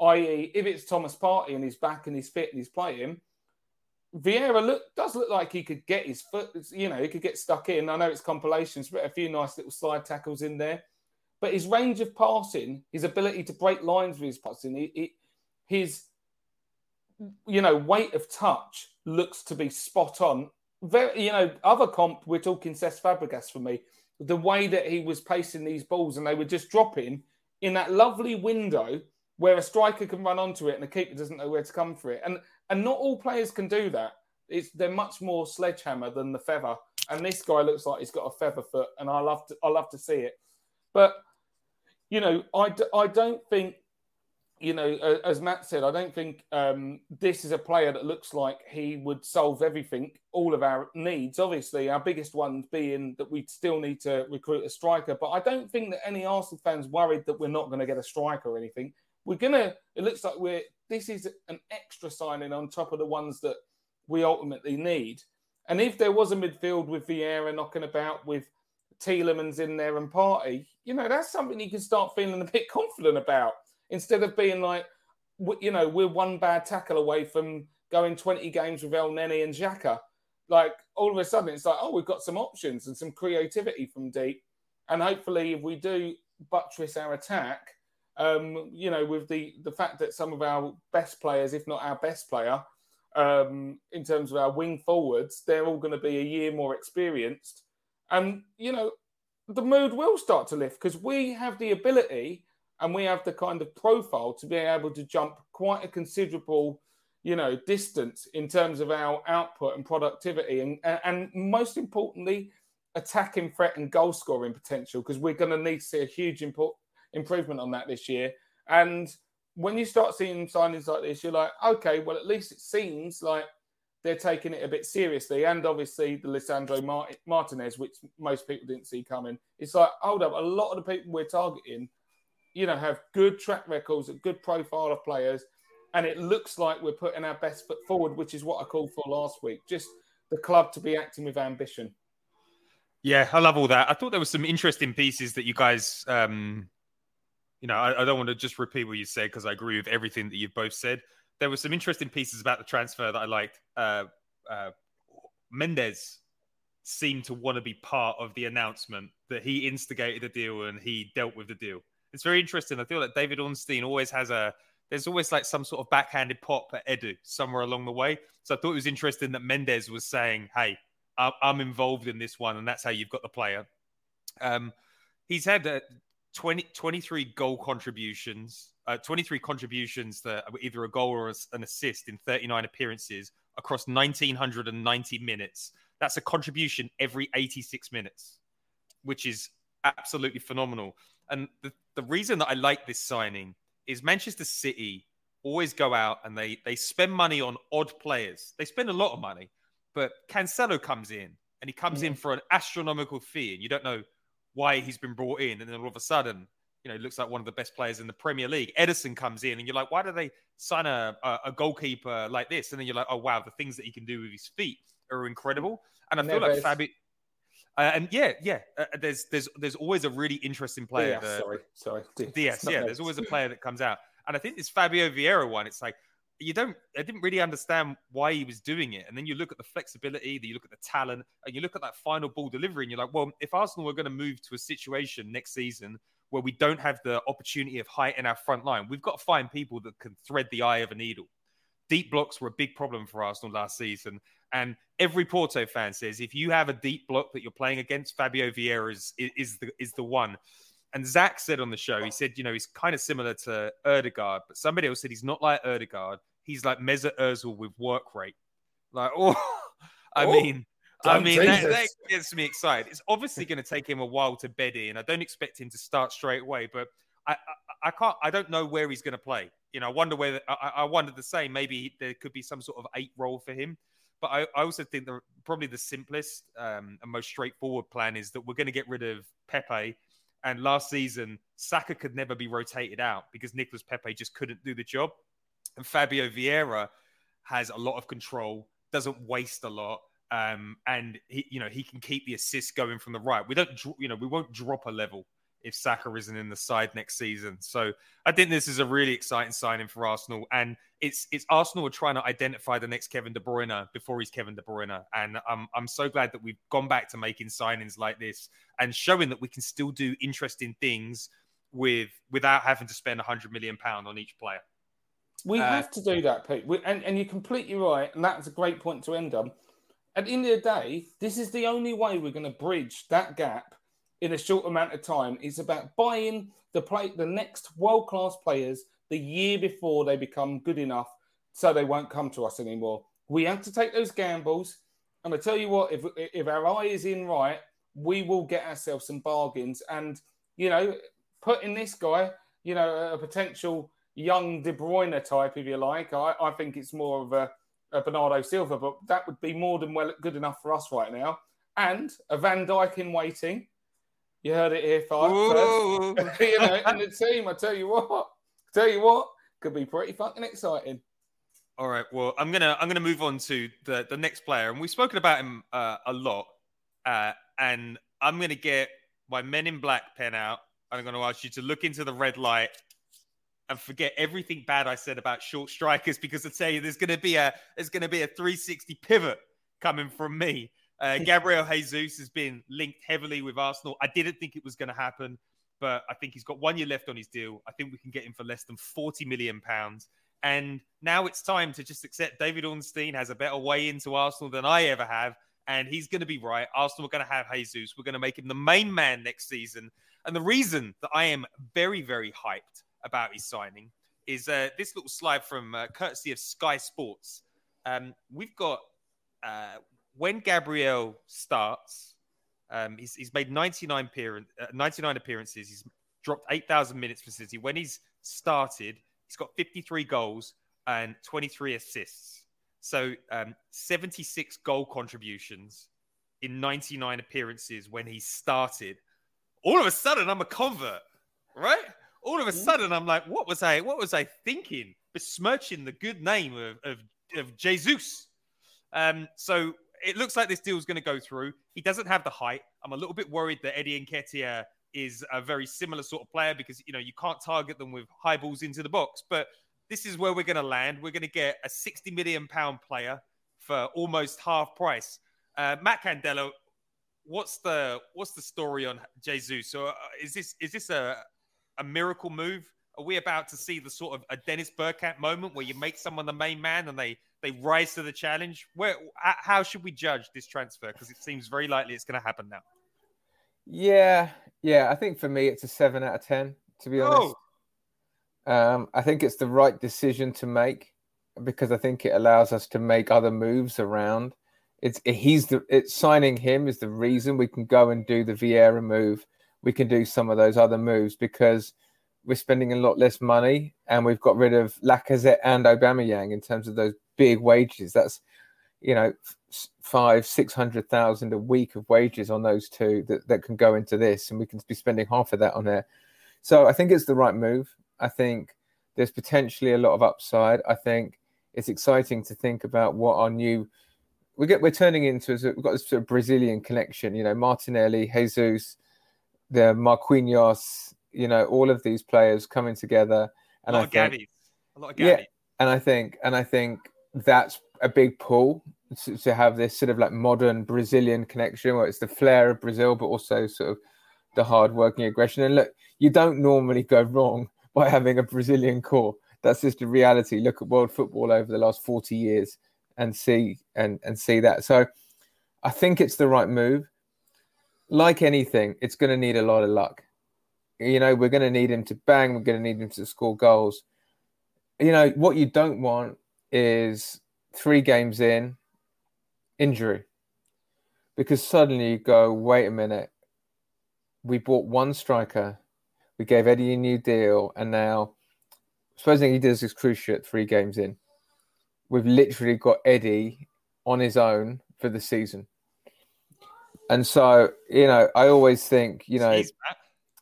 i.e., if it's Thomas Partey and he's back and he's fit and he's playing, Vieira look does look like he could get his foot. You know, he could get stuck in. I know it's compilations, but a few nice little slide tackles in there. But his range of passing, his ability to break lines with his passing, his you know, weight of touch looks to be spot on. Very, you know, other comp, we're talking Cesc Fabregas for me. The way that he was pacing these balls and they were just dropping in that lovely window where a striker can run onto it and the keeper doesn't know where to come for it. And and not all players can do that. It's they're much more sledgehammer than the feather. And this guy looks like he's got a feather foot, and I love to I love to see it. But you know, I, I don't think you know, as Matt said, I don't think um, this is a player that looks like he would solve everything, all of our needs. Obviously, our biggest ones being that we still need to recruit a striker. But I don't think that any Arsenal fans worried that we're not going to get a striker or anything. We're gonna. It looks like we're. This is an extra signing on top of the ones that we ultimately need. And if there was a midfield with Vieira knocking about with Tielemans in there and Partey, you know, that's something you can start feeling a bit confident about instead of being like, you know, we're one bad tackle away from going 20 games with Elneny and Xhaka. Like all of a sudden, it's like, oh, we've got some options and some creativity from deep. And hopefully, if we do buttress our attack, um, you know, with the the fact that some of our best players, if not our best player, um, in terms of our wing forwards, they're all going to be a year more experienced. And, you know, the mood will start to lift because we have the ability and we have the kind of profile to be able to jump quite a considerable you know distance in terms of our output and productivity and and most importantly attacking threat and goal scoring potential because we're going to need to see a huge import, improvement on that this year and when you start seeing signings like this you're like okay well at least it seems like they're taking it a bit seriously and obviously the Lisandro Martinez which most people didn't see coming it's like hold up a lot of the people we're targeting you know, have good track records, a good profile of players, and it looks like we're putting our best foot forward, which is what I called for last week. Just the club to be acting with ambition. Yeah, I love all that. I thought there was some interesting pieces that you guys, um, you know, I, I don't want to just repeat what you said because I agree with everything that you've both said. There were some interesting pieces about the transfer that I liked. Uh, uh, Mendes seemed to want to be part of the announcement that he instigated the deal and he dealt with the deal it's very interesting. I feel like David Ornstein always has a there's always like some sort of backhanded pop at Edu somewhere along the way. So I thought it was interesting that Mendes was saying, "Hey, I'm involved in this one, and that's how you've got the player." Um, he's had uh, 20, 23 goal contributions, uh, 23 contributions that were either a goal or an assist in 39 appearances across 1990 minutes. That's a contribution every 86 minutes, which is absolutely phenomenal. And the, the reason that I like this signing is Manchester City always go out and they they spend money on odd players. They spend a lot of money, but Cancelo comes in and he comes mm. in for an astronomical fee, and you don't know why he's been brought in, and then all of a sudden, you know, looks like one of the best players in the Premier League. Ederson comes in, and you're like, why do they sign a, a, goalkeeper like this? And then you're like, oh wow, the things that he can do with his feet are incredible. And I feel like Fabi, uh, and yeah, yeah, uh, there's there's there's always a really interesting player. DS, sorry, sorry, DS. Yeah, there's always a player that comes out, and I think this Fabio Vieira one. It's like you don't. I didn't really understand why he was doing it, and then you look at the flexibility, that you look at the talent, and you look at that final ball delivery, and you're like, well, if Arsenal were going to move to a situation next season where we don't have the opportunity of height in our front line. We've got to find people that can thread the eye of a needle. Deep blocks were a big problem for Arsenal last season. And every Porto fan says if you have a deep block that you're playing against, Fabio Vieira is, is, the, is the one. And Zach said on the show, he said, you know, he's kind of similar to Odegaard, but somebody else said he's not like Odegaard. He's like Mesut Ozil with work rate. Like, oh, I Oh, mean, I mean, that, that gets me excited. It's obviously going to take him a while to bed in. I don't expect him to start straight away, but I, I, I can't. I don't know where he's going to play. You know, I wonder whether I, I wonder the same. Maybe there could be some sort of eight role for him. But I, I also think that probably the simplest um, and most straightforward plan is that we're going to get rid of Pepe. And last season, Saka could never be rotated out because Nicolas Pepe just couldn't do the job. And Fabio Vieira has a lot of control, doesn't waste a lot, um, and he, you know, he can keep the assists going from the right. We don't, you know, we won't drop a level if Saka isn't in the side next season. So I think this is a really exciting signing for Arsenal, and it's it's Arsenal are trying to identify the next Kevin De Bruyne before he's Kevin De Bruyne, and I'm I'm so glad that we've gone back to making signings like this and showing that we can still do interesting things with without having to spend 100 million pound on each player. We Uh, have to do that, Pete. We, and, and you're completely right. And that's a great point to end on. At the end of the day, this is the only way we're going to bridge that gap in a short amount of time. It's about buying the play, the next world class players the year before they become good enough so they won't come to us anymore. We have to take those gambles. And I tell you what, if, if our eye is in right, we will get ourselves some bargains. And, you know, putting this guy, you know, a potential young De Bruyne type, if you like, I, I think it's more of a, a Bernardo Silva, but that would be more than well good enough for us right now. And a Van Dijk in waiting. You heard it here first. you know, and the team, I tell you what, tell you what, could be pretty fucking exciting. All right. Well, I'm gonna I'm gonna move on to the the next player, and we've spoken about him uh, a lot. Uh, and I'm gonna get my Men in Black pen out. and I'm gonna ask you to look into the red light and forget everything bad I said about short strikers because I tell you, there's gonna be a there's gonna be a 360 pivot coming from me. Uh, Gabriel Jesus has been linked heavily with Arsenal. I didn't think it was going to happen, but I think he's got one year left on his deal. I think we can get him for less than 40 million pounds. And now it's time to just accept David Ornstein has a better way into Arsenal than I ever have. And he's going to be right. Arsenal are going to have Jesus. We're going to make him the main man next season. And the reason that I am very, very hyped about his signing is uh, this little slide from uh, courtesy of Sky Sports. Um, we've got uh, when Gabriel starts, um, he's, he's made 99, appearance, uh, 99 appearances. He's dropped 8,000 minutes for City. When he's started, he's got 53 goals and 23 assists. So um, 76 goal contributions in 99 appearances when he started. All of a sudden, I'm a convert, right? All of a sudden, I'm like, what was I? What was I thinking? Besmirching the good name of of, of Jesus. Um, so it looks like this deal is going to go through. He doesn't have the height. I'm a little bit worried that Eddie Nketiah is a very similar sort of player because you know you can't target them with high balls into the box. But this is where we're going to land. We're going to get a 60 million pound player for almost half price. Uh, Matt Candela, what's the what's the story on Jesus? So uh, is this is this a a miracle move? Are we about to see the sort of a Dennis Bergkamp moment where you make someone the main man and they they rise to the challenge? Where how should we judge this transfer? Because it seems very likely it's going to happen now. Yeah, yeah. I think for me, it's a seven out of ten. To be honest, um, I think it's the right decision to make because I think it allows us to make other moves around. It's he's the it's signing him is the reason we can go and do the Vieira move. We can do some of those other moves because we're spending a lot less money and we've got rid of Lacazette and Aubameyang in terms of those big wages. That's you know five six hundred thousand a week of wages on those two that, that can go into this and we can be spending half of that on there. So i think it's the right move. I think there's potentially a lot of upside. I think it's exciting to think about what our new we get we're turning into as we've got this sort of brazilian connection you know martinelli jesus the marquinhos you know all of these players coming together A and lot I of think. A lot of yeah, and I think and I think that's a big pull to, to have this sort of like modern Brazilian connection where it's the flair of Brazil, but also sort of the hard working aggression. And look, you don't normally go wrong by having a Brazilian core. That's just a reality. Look at world football over the last 40 years and see and and see that. So I think it's the right move. Like anything, it's going to need a lot of luck. You know, we're going to need him to bang. We're going to need him to score goals. You know, what you don't want is three games in injury because suddenly you go, wait a minute, we bought one striker, we gave Eddie a new deal, and now supposing he does his ship three games in, we've literally got Eddie on his own for the season. And so, you know, I always think, you know, Jeez,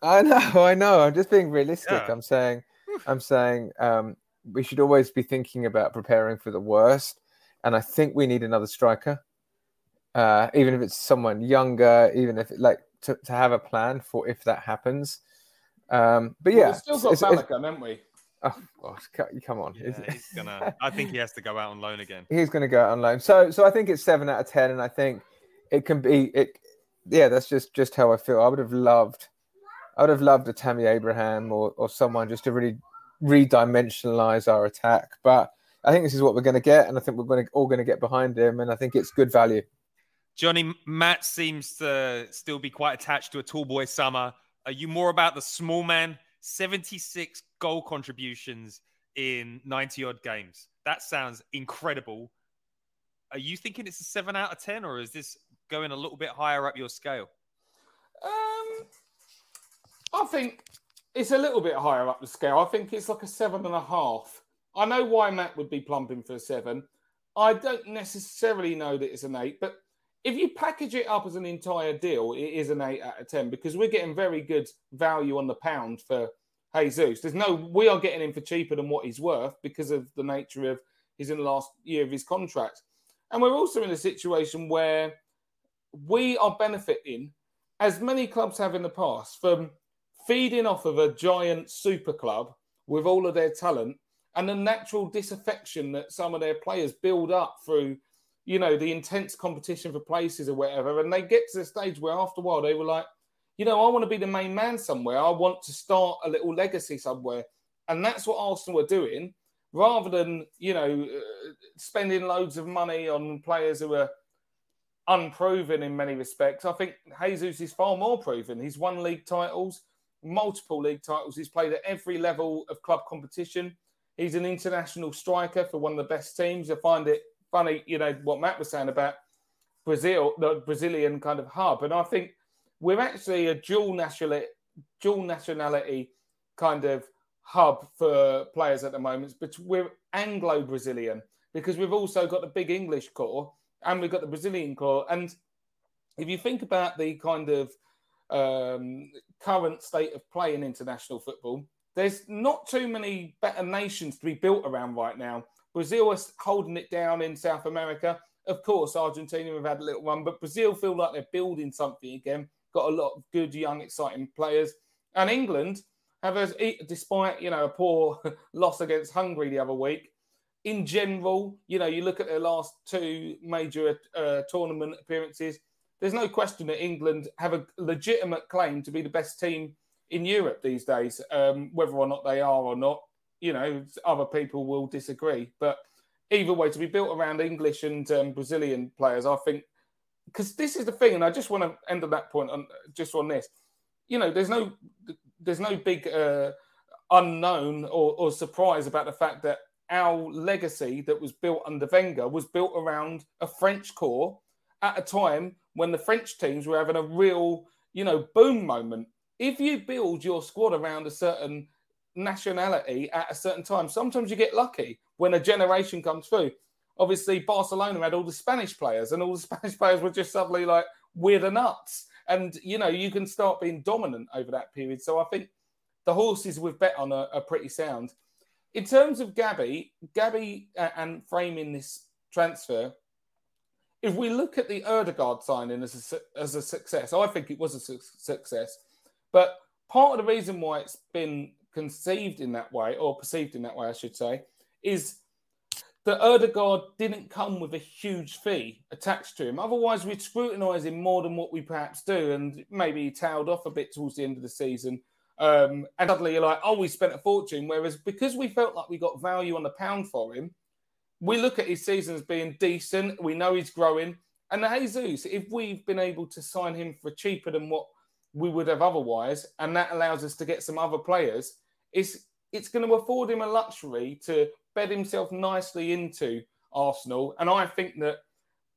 I know, I know. I'm just being realistic. Yeah. I'm saying, I'm saying, um, we should always be thinking about preparing for the worst. And I think we need another striker, uh, even if it's someone younger, even if it, like to, to have a plan for if that happens. Um, but yeah, We've still got it's- it's- Balogun, haven't we? oh gosh, come on, Yeah, he's gonna. I think he has to go out on loan again. he's going to go out on loan. So, so I think it's seven out of ten, and I think it can be it. Yeah, that's just just how I feel. I would have loved, I would have loved a Tammy Abraham or or someone just to really re-dimensionalize our attack. But I think this is what we're going to get, and I think we're going to all going to get behind him, and I think it's good value. Johnny Matt seems to still be quite attached to a tall boy summer. Are you more about the small man? 76 goal contributions in 90 odd games. That sounds incredible. Are you thinking it's a seven out of 10, or is this going a little bit higher up your scale? Um, I think it's a little bit higher up the scale. I think it's like a seven and a half. I know why Matt would be plumping for a seven. I don't necessarily know that it's an eight, but if you package it up as an entire deal, it is an eight out of ten because we're getting very good value on the pound for Jesus. There's no, we are getting him for cheaper than what he's worth because of the nature of he's in the last year of his contract, and we're also in a situation where we are benefiting, as many clubs have in the past, from feeding off of a giant super club with all of their talent and the natural disaffection that some of their players build up through, you know, the intense competition for places or whatever. And they get to the stage where after a while they were like, you know, I want to be the main man somewhere. I want to start a little legacy somewhere. And that's what Arsenal are doing rather than, you know, uh, spending loads of money on players who are unproven in many respects. I think Jesus is far more proven. He's won league titles, multiple league titles. He's played at every level of club competition. He's an international striker for one of the best teams. I find it funny, you know, what Matt was saying about Brazil, the Brazilian kind of hub. And I think we're actually a dual nationality, dual nationality kind of hub for players at the moment. But we're Anglo-Brazilian because we've also got the big English core and we've got the Brazilian core. And if you think about the kind of um, current state of play in international football, there's not too many better nations to be built around right now. Brazil is holding it down in South America. Of course, Argentina have had a little run, but Brazil feel like they're building something again. Got a lot of good, young, exciting players. And England have, a, despite you know a poor loss against Hungary the other week, in general, you know, you look at their last two major uh, tournament appearances. There's no question that England have a legitimate claim to be the best team in Europe these days. Um, whether or not they are or not, you know, other people will disagree. But either way, to be built around English and um, Brazilian players, I think, because this is the thing, and I just want to end on that point on just on this. You know, there's no, there's no big uh, unknown or, or surprise about the fact that our legacy that was built under Wenger was built around a French core at a time when the French teams were having a real, you know, boom moment. If you build your squad around a certain nationality at a certain time, sometimes you get lucky when a generation comes through. Obviously, Barcelona had all the Spanish players, and all the Spanish players were just suddenly like weird and nuts. And you know, you can start being dominant over that period. So I think the horses we've bet on are, are pretty sound. In terms of Gabby, Gabby uh, and framing this transfer, if we look at the Odegaard signing as a, as a success, I think it was a su- success. But part of the reason why it's been conceived in that way, or perceived in that way, I should say, is that Ødegaard didn't come with a huge fee attached to him. Otherwise, we'd scrutinise him more than what we perhaps do, and maybe he tailed off a bit towards the end of the season. Um, and suddenly you're like, oh, we spent a fortune. Whereas because we felt like we got value on the pound for him, we look at his season as being decent. We know he's growing. And the Jesus, if we've been able to sign him for cheaper than what we would have otherwise, and that allows us to get some other players, it's it's going to afford him a luxury to bed himself nicely into Arsenal. And I think that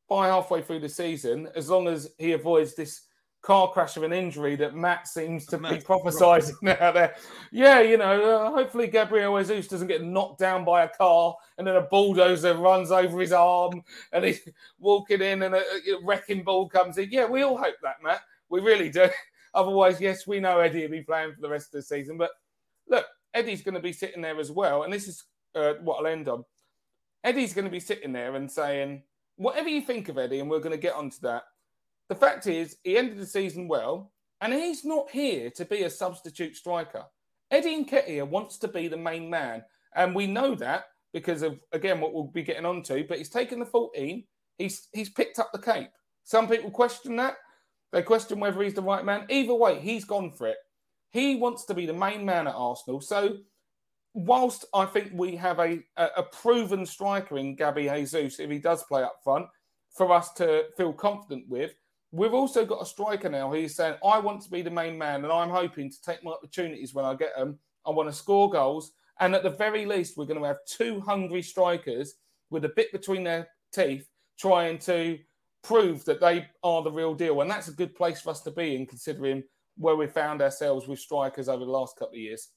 by halfway through the season, as long as he avoids this car crash of an injury that Matt seems to be prophesying now there. Yeah, you know, uh, hopefully Gabriel Jesus doesn't get knocked down by a car and then a bulldozer runs over his arm and he's walking in and a, a wrecking ball comes in. Yeah, we all hope that, Matt. We really do. Otherwise, yes, we know Eddie will be playing for the rest of the season. But look, Eddie's going to be sitting there as well. And this is uh, what I'll end on. Eddie's going to be sitting there and saying, whatever you think of Eddie, and we're going to get onto that the fact is, he ended the season well, and he's not here to be a substitute striker. Eddie Nketiah wants to be the main man, and we know that because of again what we'll be getting onto. But he's taken the 14. He's he's picked up the cape. Some people question that. They question whether he's the right man. Either way, he's gone for it. He wants to be the main man at Arsenal. So, whilst I think we have a, a, a proven striker in Gabby Jesus, if he does play up front, for us to feel confident with, We've also got a striker now who's saying, I want to be the main man and I'm hoping to take my opportunities when I get them. I want to score goals. And at the very least, we're going to have two hungry strikers with a bit between their teeth trying to prove that they are the real deal. And that's a good place for us to be in, considering where we found ourselves with strikers over the last couple of years.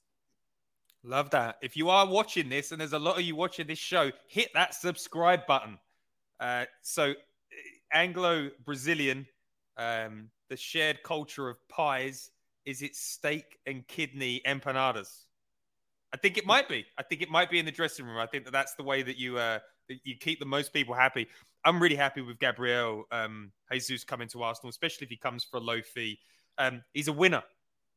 Love that. If you are watching this, and there's a lot of you watching this show, hit that subscribe button. Uh, so, Anglo Brazilian um, the shared culture of pies is it steak and kidney empanadas. I think it might be. I think it might be in the dressing room. I think that that's the way that you uh, that you keep the most people happy. I'm really happy with Gabriel um, Jesus coming to Arsenal, especially if he comes for a low fee. Um, he's a winner.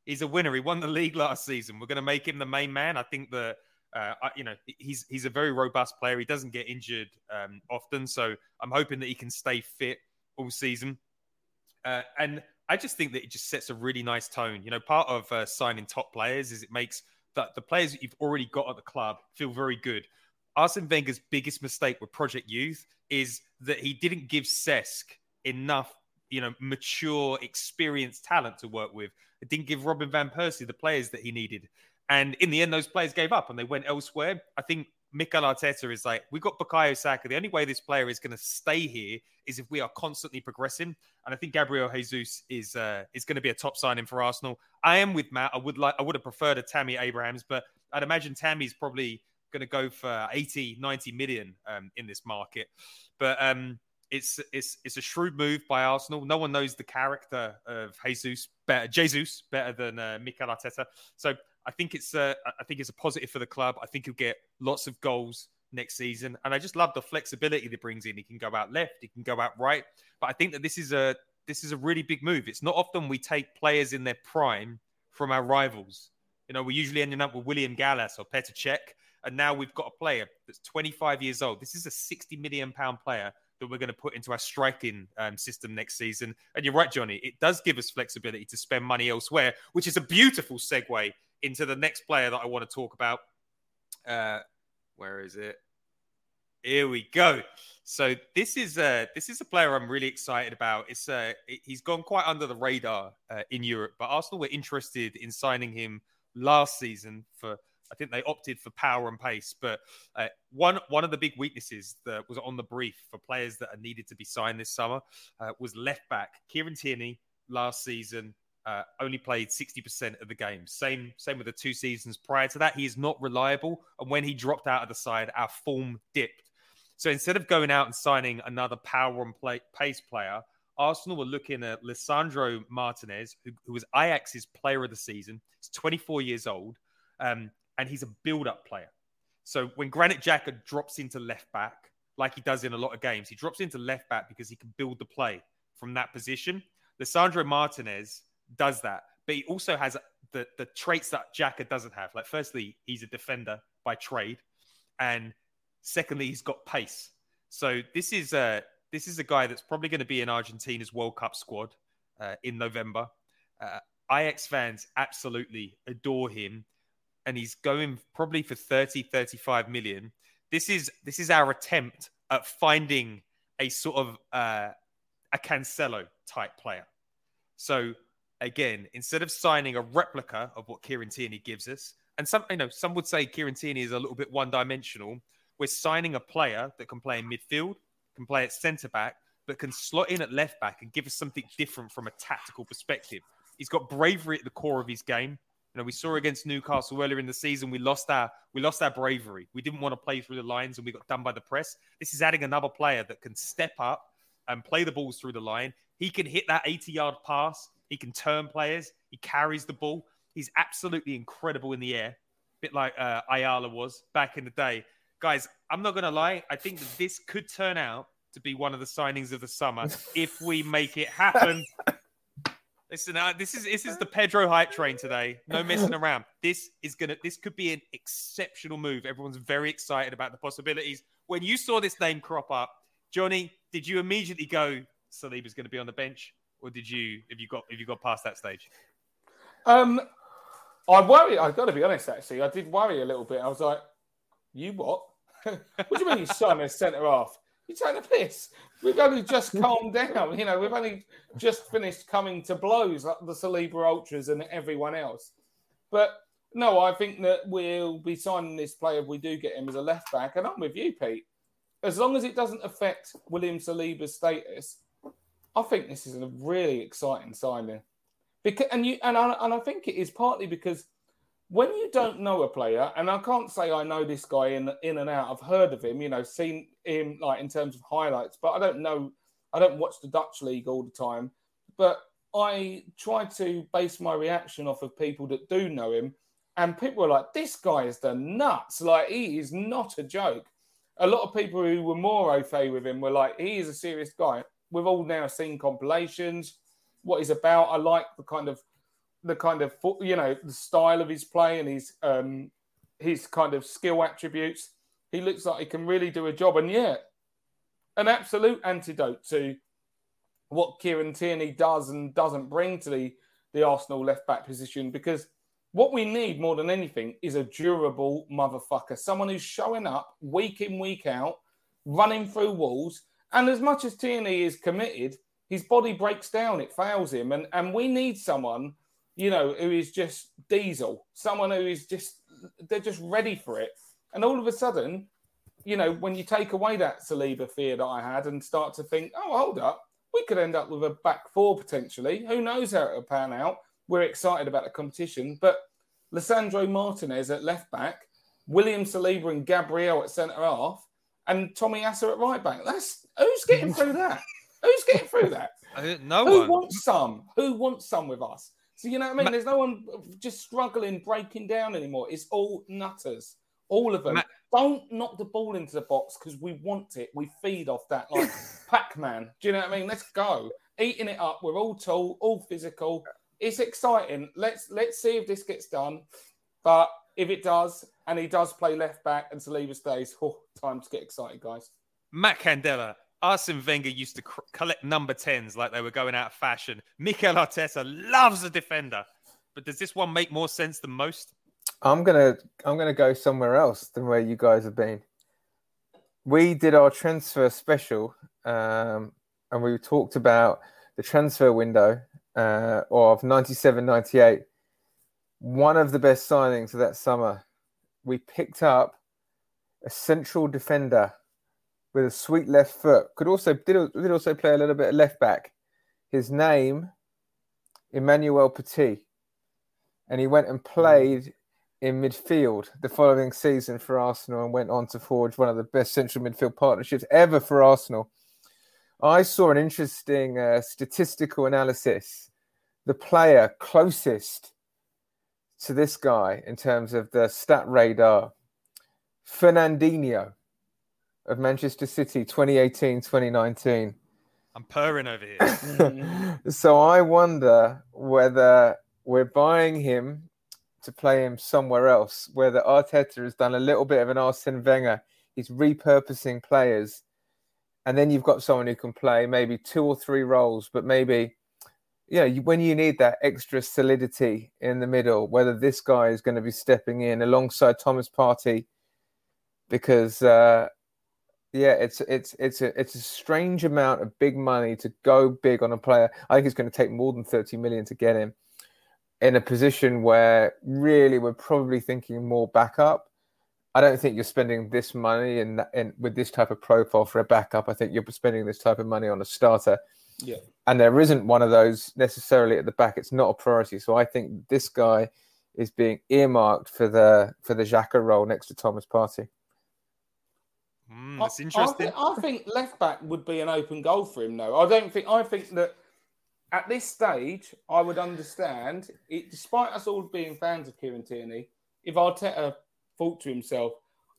He's a winner. He won the league last season. We're going to make him the main man. I think that uh, you know he's he's a very robust player. He doesn't get injured um, often, so I'm hoping that he can stay fit all season. Uh, and I just think that it just sets a really nice tone. You know, part of uh, signing top players is it makes the, the players that you've already got at the club feel very good. Arsene Wenger's biggest mistake with Project Youth is that he didn't give Cesc enough, you know, mature, experienced talent to work with. It didn't give Robin van Persie the players that he needed. And in the end, those players gave up and they went elsewhere. I think Mikel Arteta is like, we've got Bukayo Saka. The only way this player is going to stay here is if we are constantly progressing. And I think Gabriel Jesus is uh, is going to be a top signing for Arsenal. I am with Matt. I would like I would have preferred a Tammy Abrahams, but I'd imagine Tammy's probably going to go for 80, 90 million um, in this market. But um, it's it's it's a shrewd move by Arsenal. No one knows the character of Jesus better, Jesus better than uh, Mikel Arteta. So I think it's a, I think it's a positive for the club. I think he'll get lots of goals next season, and I just love the flexibility that brings in. He can go out left, he can go out right, but I think that this is a this is a really big move. It's not often we take players in their prime from our rivals. You know, we're usually ending up with William Gallas or Petr Cech, and now we've got a player that's 25 years old. This is a 60 million pound player that we're going to put into our striking um, system next season. And you're right, Johnny. It does give us flexibility to spend money elsewhere, which is a beautiful segue into the next player that I want to talk about. Uh, where is it? Here we go. So this is a this is a player I'm really excited about. It's uh he's gone quite under the radar uh, in Europe, but Arsenal were interested in signing him last season for I think they opted for power and pace. But uh, one one of the big weaknesses that was on the brief for players that are needed to be signed this summer uh, was left back Kieran Tierney last season uh, only played 60% of the games. Same, same with the two seasons prior to that. He is not reliable. And when he dropped out of the side, our form dipped. So instead of going out and signing another power and play, pace player, Arsenal were looking at Lisandro Martinez, who, who, was Ajax's player of the season. He's 24 years old, um, and he's a build-up player. So when Granit Xhaka drops into left back, like he does in a lot of games, he drops into left back because he can build the play from that position. Lisandro Martinez does that, but he also has the the traits that Xhaka doesn't have. Like, firstly, he's a defender by trade, and Secondly, he's got pace. So this is a this is a guy that's probably going to be in Argentina's World Cup squad uh, in November. Uh, Ajax fans absolutely adore him, and he's going probably for 30, 35 million. This is this is our attempt at finding a sort of uh, a Cancelo type player. So again, instead of signing a replica of what Kieran Tierney gives us, and some you know some would say Kieran Tierney is a little bit one dimensional. We're signing a player that can play in midfield, can play at centre back, but can slot in at left back and give us something different from a tactical perspective. He's got bravery at the core of his game. You know, we saw against Newcastle earlier in the season, we lost our we lost our bravery. We didn't want to play through the lines and we got done by the press. This is adding another player that can step up and play the balls through the line. He can hit that 80 yard pass. He can turn players. He carries the ball. He's absolutely incredible in the air, a bit like uh, Ayala was back in the day. Guys, I'm not going to lie. I think that this could turn out to be one of the signings of the summer if we make it happen. Listen, uh, this is this is the Pedro hype train today. No messing around. This is gonna. This could be an exceptional move. Everyone's very excited about the possibilities. When you saw this name crop up, Johnny, did you immediately go Saliba's going to be on the bench, or did you have you got have you got past that stage? Um, I worry. I've got to be honest. Actually, I did worry a little bit. I was like, "You what? what do you mean you sign a centre half? You take the piss. We've only just calmed down. You know, we've only just finished coming to blows like the Saliba Ultras and everyone else. But no, I think that we'll be signing this player if we do get him as a left back. And I'm with you, Pete. As long as it doesn't affect William Saliba's status, I think this is a really exciting signing. Because and you and I, and I think it is partly because when you don't know a player, and I can't say I know this guy in in and out. I've heard of him, you know, seen him like in terms of highlights, but I don't know. I don't watch the Dutch league all the time, but I try to base my reaction off of people that do know him, and people are like, "This guy is the nuts! Like he is not a joke." A lot of people who were more au fait with him were like, "He is a serious guy." We've all now seen compilations, what he's about. I like the kind of the kind of you know the style of his play and his um his kind of skill attributes. He looks like he can really do a job, and yeah, an absolute antidote to what Kieran Tierney does and doesn't bring to the the Arsenal left back position. Because what we need more than anything is a durable motherfucker, someone who's showing up week in week out, running through walls. And as much as Tierney is committed, his body breaks down, it fails him, and and we need someone you know, who is just diesel, someone who is just, they're just ready for it. And all of a sudden, you know, when you take away that Saliba fear that I had and start to think, oh, hold up, we could end up with a back four potentially. Who knows how it'll pan out? We're excited about the competition. But Lisandro Martinez at left back, William Saliba and Gabriel at centre half, and Tomiyasu at right back. That's who's getting through that? Who's getting through that? no one. Who one. wants some? Who wants some with us? So you know what I mean? Ma- There's no one just struggling, breaking down anymore. It's all nutters, all of them. Ma- Don't knock the ball into the box because we want it. We feed off that like Pac-Man. Do you know what I mean? Let's go, eating it up. We're all tall, all physical. It's exciting. Let's let's see if this gets done. But if it does, and he does play left back, and Saliba stays, oh, time to get excited, guys. Matt Candela, Arsene Wenger used to cr- collect number 10s like they were going out of fashion. Mikel Arteta loves a defender. But does this one make more sense than most? I'm gonna I'm gonna go somewhere else than where you guys have been. We did our transfer special, um, and we talked about the transfer window uh, of 97 98. One of the best signings of that summer. We picked up a central defender with a sweet left foot. Could also did, did also play a little bit of left back. His name, Emmanuel Petit, and he went and played in midfield the following season for Arsenal and went on to forge one of the best central midfield partnerships ever for Arsenal. I saw an interesting uh, statistical analysis. The player closest to this guy in terms of the stat radar, Fernandinho of Manchester City 2018 2019. I'm purring over here. so I wonder whether we're buying him to play him somewhere else, whether Arteta has done a little bit of an Arsene Wenger. he's repurposing players, and then you've got someone who can play maybe two or three roles, but maybe you know when you need that extra solidity in the middle, whether this guy is going to be stepping in alongside Thomas Partey, because uh, yeah, it's it's it's a it's a strange amount of big money to go big on a player. I think it's going to take more than thirty million to get him in a position where really we're probably thinking more backup. I don't think you're spending this money in with this type of profile for a backup. I think you're spending this type of money on a starter. Yeah. And there isn't one of those necessarily at the back. It's not a priority. So I think this guy is being earmarked for the for the Xhaka role next to Thomas Partey. Mm, that's I- interesting. I, thi- I think left back would be an open goal for him. though. I don't think. I think that at this stage, I would understand it. Despite us all being fans of Kieran Tierney, if Arteta thought to himself,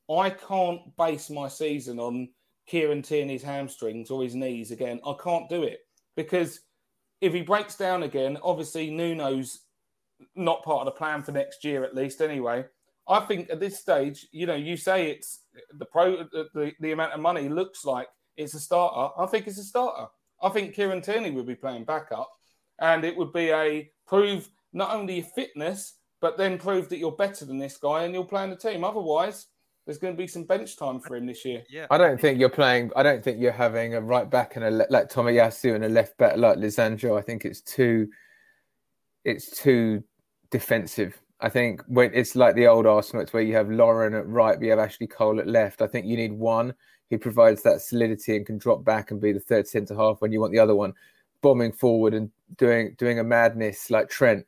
"I can't base my season on Kieran Tierney's hamstrings or his knees again. I can't do it because if he breaks down again, obviously Nuno's not part of the plan for next year, at least anyway. I think at this stage, you know, you say it's the pro, the, the, amount of money looks like it's a starter. I think it's a starter. I think Kieran Tierney would be playing backup, and it would be a prove not only your fitness, but then prove that you're better than this guy and you'll play in the team. Otherwise, there's going to be some bench time for him this year. Yeah. I don't think you're playing. I don't think you're having a right back and a le- like Tomiyasu and a left back like Lisandro. I think it's too. It's too defensive. I think when it's like the old Arsenal, it's where you have Lauren at right, but you have Ashley Cole at left. I think you need one who provides that solidity and can drop back and be the third centre half when you want the other one bombing forward and doing doing a madness like Trent.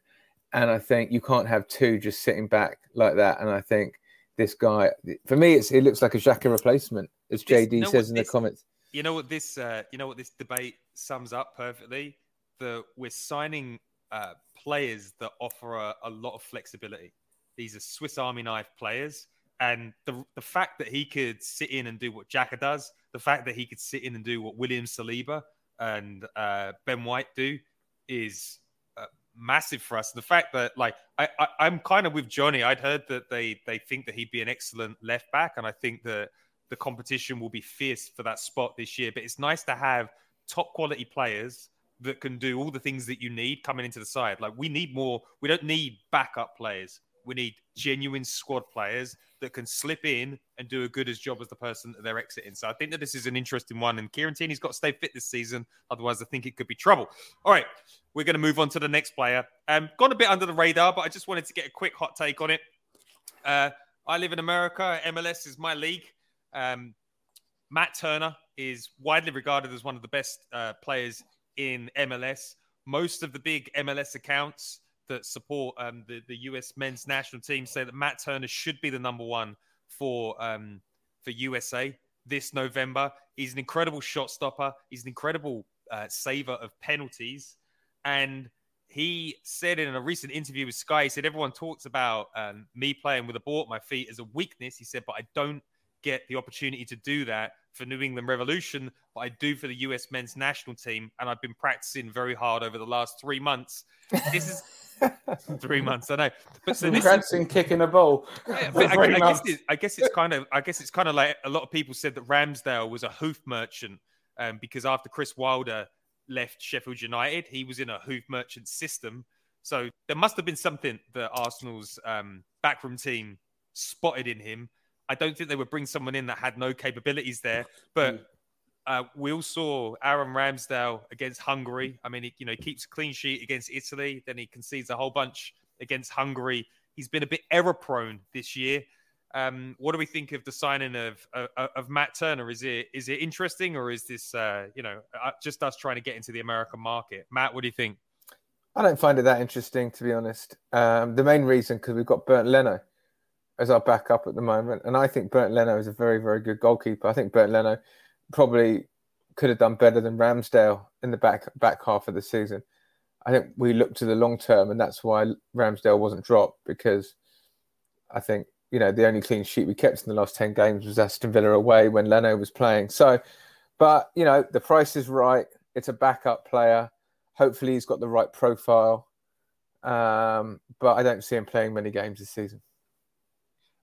And I think you can't have two just sitting back like that. And I think this guy, for me, it's it looks like a Xhaka replacement, as This- JD you know what says in the comments. You know what this? Uh, you know what this debate sums up perfectly. The we're signing uh, players that offer a, a lot of flexibility. These are Swiss Army knife players, and the the fact that he could sit in and do what Xhaka does, the fact that he could sit in and do what William Saliba and uh, Ben White do, is massive for us. The fact that like I, I I'm kind of with Johnny. I'd heard that they they think that he'd be an excellent left back, and I think that the competition will be fierce for that spot this year. But it's nice to have top quality players that can do all the things that you need coming into the side. Like we need more. We don't need backup players. We need genuine squad players that can slip in and do a good as job as the person that they're exiting. So I think that this is an interesting one. And Kieran Tierney's got to stay fit this season. Otherwise, I think it could be trouble. All right, we're going to move on to the next player. Um, gone a bit under the radar, but I just wanted to get a quick hot take on it. Uh, I live in America. MLS is my league. Um, Matt Turner is widely regarded as one of the best uh, players in MLS. Most of the big MLS accounts that support um, the, the US men's national team say that Matt Turner should be the number one for um, for USA this November. He's an incredible shot stopper. He's an incredible uh, saver of penalties, and he said in a recent interview with Sky, he said everyone talks about um, me playing with a ball at my feet as a weakness. He said, but I don't get the opportunity to do that for New England Revolution, but I do for the US men's national team, and I've been practicing very hard over the last three months. This is three months, I know, but so this, Practicing kicking a ball. yeah, but I, I guess it, I guess it's kind of I guess it's kind of like a lot of people said that Ramsdale was a hoof merchant um, because after Chris Wilder left Sheffield United, he was in a hoof merchant system. So there must have been something that Arsenal's um, backroom team spotted in him. I don't think they would bring someone in that had no capabilities there, but. Uh, we all saw Aaron Ramsdale against Hungary. I mean, he, you know, he keeps a clean sheet against Italy, then he concedes a whole bunch against Hungary. He's been a bit error prone this year. Um, what do we think of the signing of, of of Matt Turner? Is it is it interesting or is this uh, you know uh, just us trying to get into the American market? Matt, what do you think? I don't find it that interesting, to be honest. Um, the main reason because we've got Bernd Leno as our backup at the moment, and I think Bernd Leno is a very, very good goalkeeper. I think Bernd Leno probably could have done better than Ramsdale in the back back half of the season. I think we look to the long term, and that's why Ramsdale wasn't dropped because I think you know the only clean sheet we kept in the last ten games was Aston Villa away when Leno was playing. So, but you know the price is right. It's a backup player. Hopefully, he's got the right profile. Um, but I don't see him playing many games this season.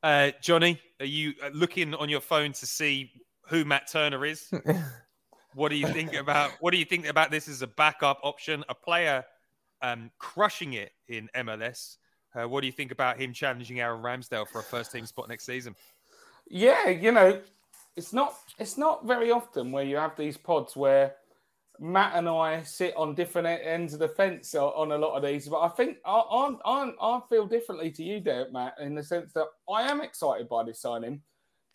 Uh, Johnny, are you looking on your phone to see who Matt Turner is? what do you think about what do you think about this as a backup option? A player um, crushing it in MLS. Uh, what do you think about him challenging Aaron Ramsdale for a first team spot next season? Yeah, you know, it's not it's not very often where you have these pods where Matt and I sit on different ends of the fence on a lot of these, but I think I, I, I, I feel differently to you, Derek, Matt, in the sense that I am excited by this signing,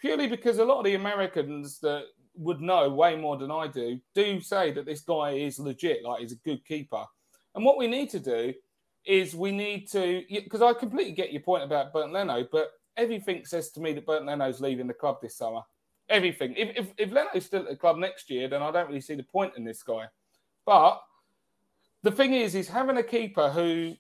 purely because a lot of the Americans that would know way more than I do do say that this guy is legit, like he's a good keeper. And what we need to do is we need to, because I completely get your point about Bernd Leno, but everything says to me that Bernd Leno's leaving the club this summer. Everything. If, if, if Leno's still at the club next year, then I don't really see the point in this guy. But the thing is, is having a keeper who,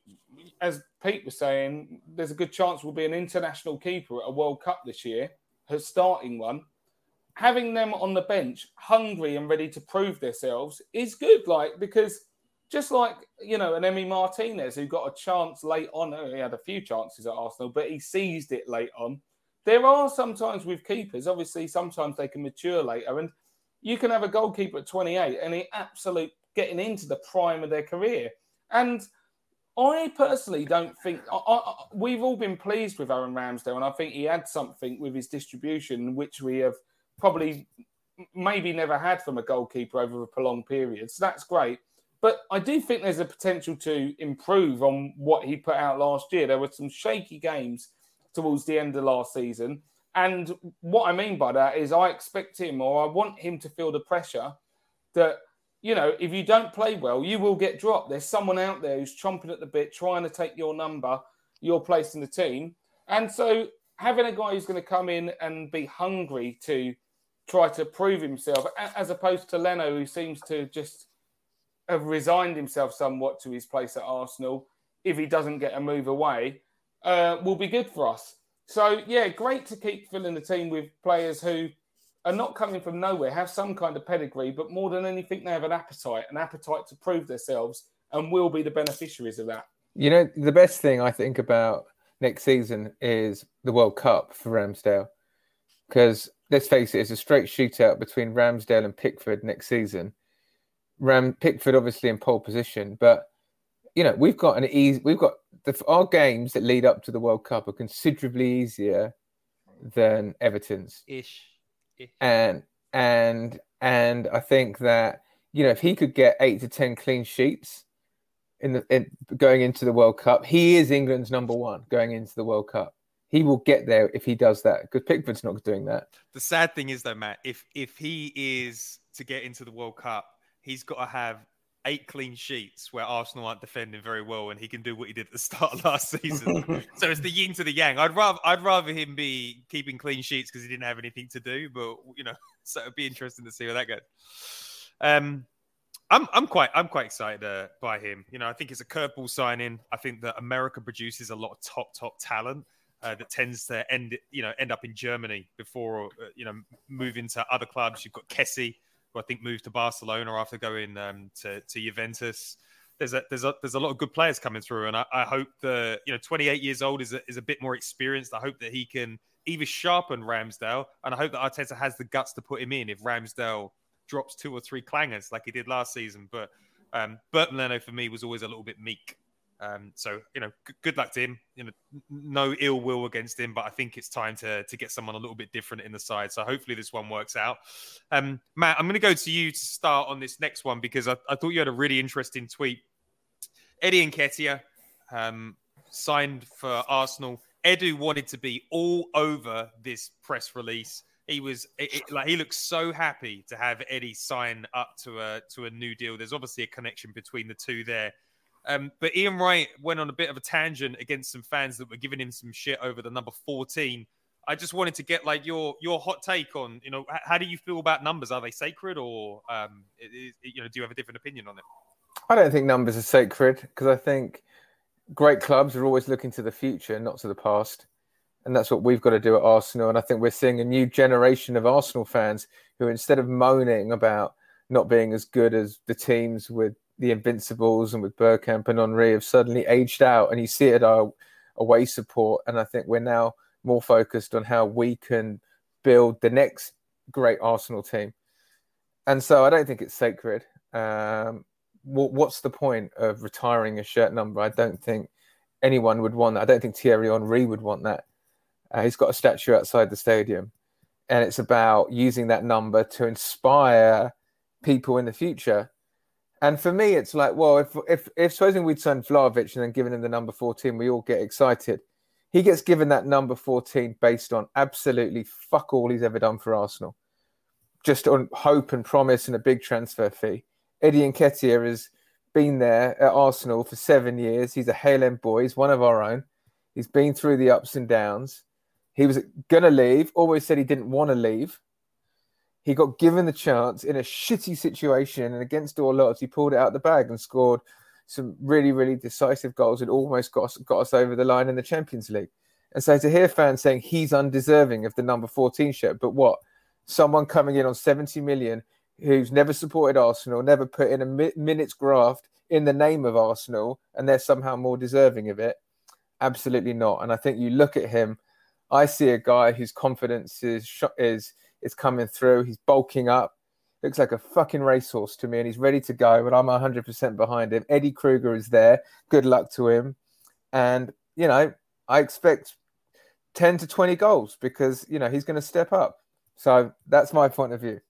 as Pete was saying, there's a good chance will be an international keeper at a World Cup this year, her starting one. Having them on the bench, hungry and ready to prove themselves, is good. Like because just like you know, an Emi Martinez who got a chance late on. Uh, he had a few chances at Arsenal, but he seized it late on. There are sometimes with keepers, obviously, sometimes they can mature later, and you can have a goalkeeper at 28 and he absolute getting into the prime of their career. And I personally don't think I, I, we've all been pleased with Aaron Ramsdale, and I think he had something with his distribution, which we have probably maybe never had from a goalkeeper over a prolonged period. So that's great. But I do think there's a potential to improve on what he put out last year. There were some shaky games towards the end of last season. And what I mean by that is I expect him or I want him to feel the pressure that, you know, if you don't play well, you will get dropped. There's someone out there who's chomping at the bit, trying to take your number, your place in the team. And so having a guy who's going to come in and be hungry to try to prove himself, as opposed to Leno, who seems to just have resigned himself somewhat to his place at Arsenal if he doesn't get a move away, uh, will be good for us. So, yeah, great to keep filling the team with players who are not coming from nowhere, have some kind of pedigree, but more than anything, they have an appetite, an appetite to prove themselves, and will be the beneficiaries of that. You know, the best thing I think about next season is the World Cup for Ramsdale. Because let's face it, it's a straight shootout between Ramsdale and Pickford next season. Ram Pickford obviously in pole position, but you know we've got an easy. We've got the, our games that lead up to the World Cup are considerably easier than Everton's. Ish. And and and I think that you know if he could get eight to ten clean sheets in the in, going into the World Cup, he is England's number one going into the World Cup. He will get there if he does that because Pickford's not doing that. The sad thing is though, Matt, if if he is to get into the World Cup he's got to have eight clean sheets where Arsenal aren't defending very well, and he can do what he did at the start of last season. so it's the yin to the yang. I'd rather I'd rather him be keeping clean sheets because he didn't have anything to do. But you know, so it'd be interesting to see where that goes. Um, I'm I'm quite I'm quite excited uh, by him. You know, I think it's a curveball signing. I think that America produces a lot of top top talent. Uh, that tends to end, you know, end up in Germany before, uh, you know, moving to other clubs. You've got Kessie, who I think moved to Barcelona after going um, to to Juventus. There's a there's a there's a lot of good players coming through, and I, I hope the you know 28 years old is a, is a bit more experienced. I hope that he can either sharpen Ramsdale, and I hope that Arteta has the guts to put him in if Ramsdale drops two or three clangers like he did last season. But um, Leno for me was always a little bit meek. Um, so you know, g- good luck to him. You know, no ill will against him, but I think it's time to to get someone a little bit different in the side. So hopefully this one works out. Um, Matt, I'm going to go to you to start on this next one because I, I thought you had a really interesting tweet. Eddie Nketiah um, signed for Arsenal. Edu wanted to be all over this press release. He was it, it, like he looks so happy to have Eddie sign up to a to a new deal. There's obviously a connection between the two there. Um, but Ian Wright went on a bit of a tangent against some fans that were giving him some shit over the number 14. I just wanted to get like your your hot take on you know how do you feel about numbers? Are they sacred or um, is, you know do you have a different opinion on it? I don't think numbers are sacred because I think great clubs are always looking to the future, not to the past, and that's what we've got to do at Arsenal. And I think we're seeing a new generation of Arsenal fans who, instead of moaning about not being as good as the teams with the Invincibles and with Bergkamp and Henry have suddenly aged out, and you see it at our away support. And I think we're now more focused on how we can build the next great Arsenal team. And so I don't think it's sacred. Um, what's the point of retiring a shirt number? I don't think anyone would want that. I don't think Thierry Henry would want that. Uh, he's got a statue outside the stadium, and it's about using that number to inspire people in the future. And for me, it's like, well, if if if supposing we'd signed Vlahovic and then given him the number fourteen, we all get excited. He gets given that number fourteen based on absolutely fuck all he's ever done for Arsenal, just on hope and promise and a big transfer fee. Eddie Nketiah has been there at Arsenal for seven years. He's a Hale End boy. He's one of our own. He's been through the ups and downs. He was going to leave, always said he didn't want to leave. He got given the chance in a shitty situation and against all odds, he pulled it out the bag and scored some really, really decisive goals and almost got us, got us over the line in the Champions League. And so to hear fans saying he's undeserving of the number 14 shirt, but what? Someone coming in on 70 million who's never supported Arsenal, never put in a mi- minute's graft in the name of Arsenal, and they're somehow more deserving of it? Absolutely not. And I think you look at him I see a guy whose confidence is is is coming through. He's bulking up. Looks like a fucking racehorse to me, and he's ready to go. And I'm 100% behind him. Eddie Kruger is there. Good luck to him. And you know, I expect 10 to 20 goals because you know he's going to step up. So that's my point of view.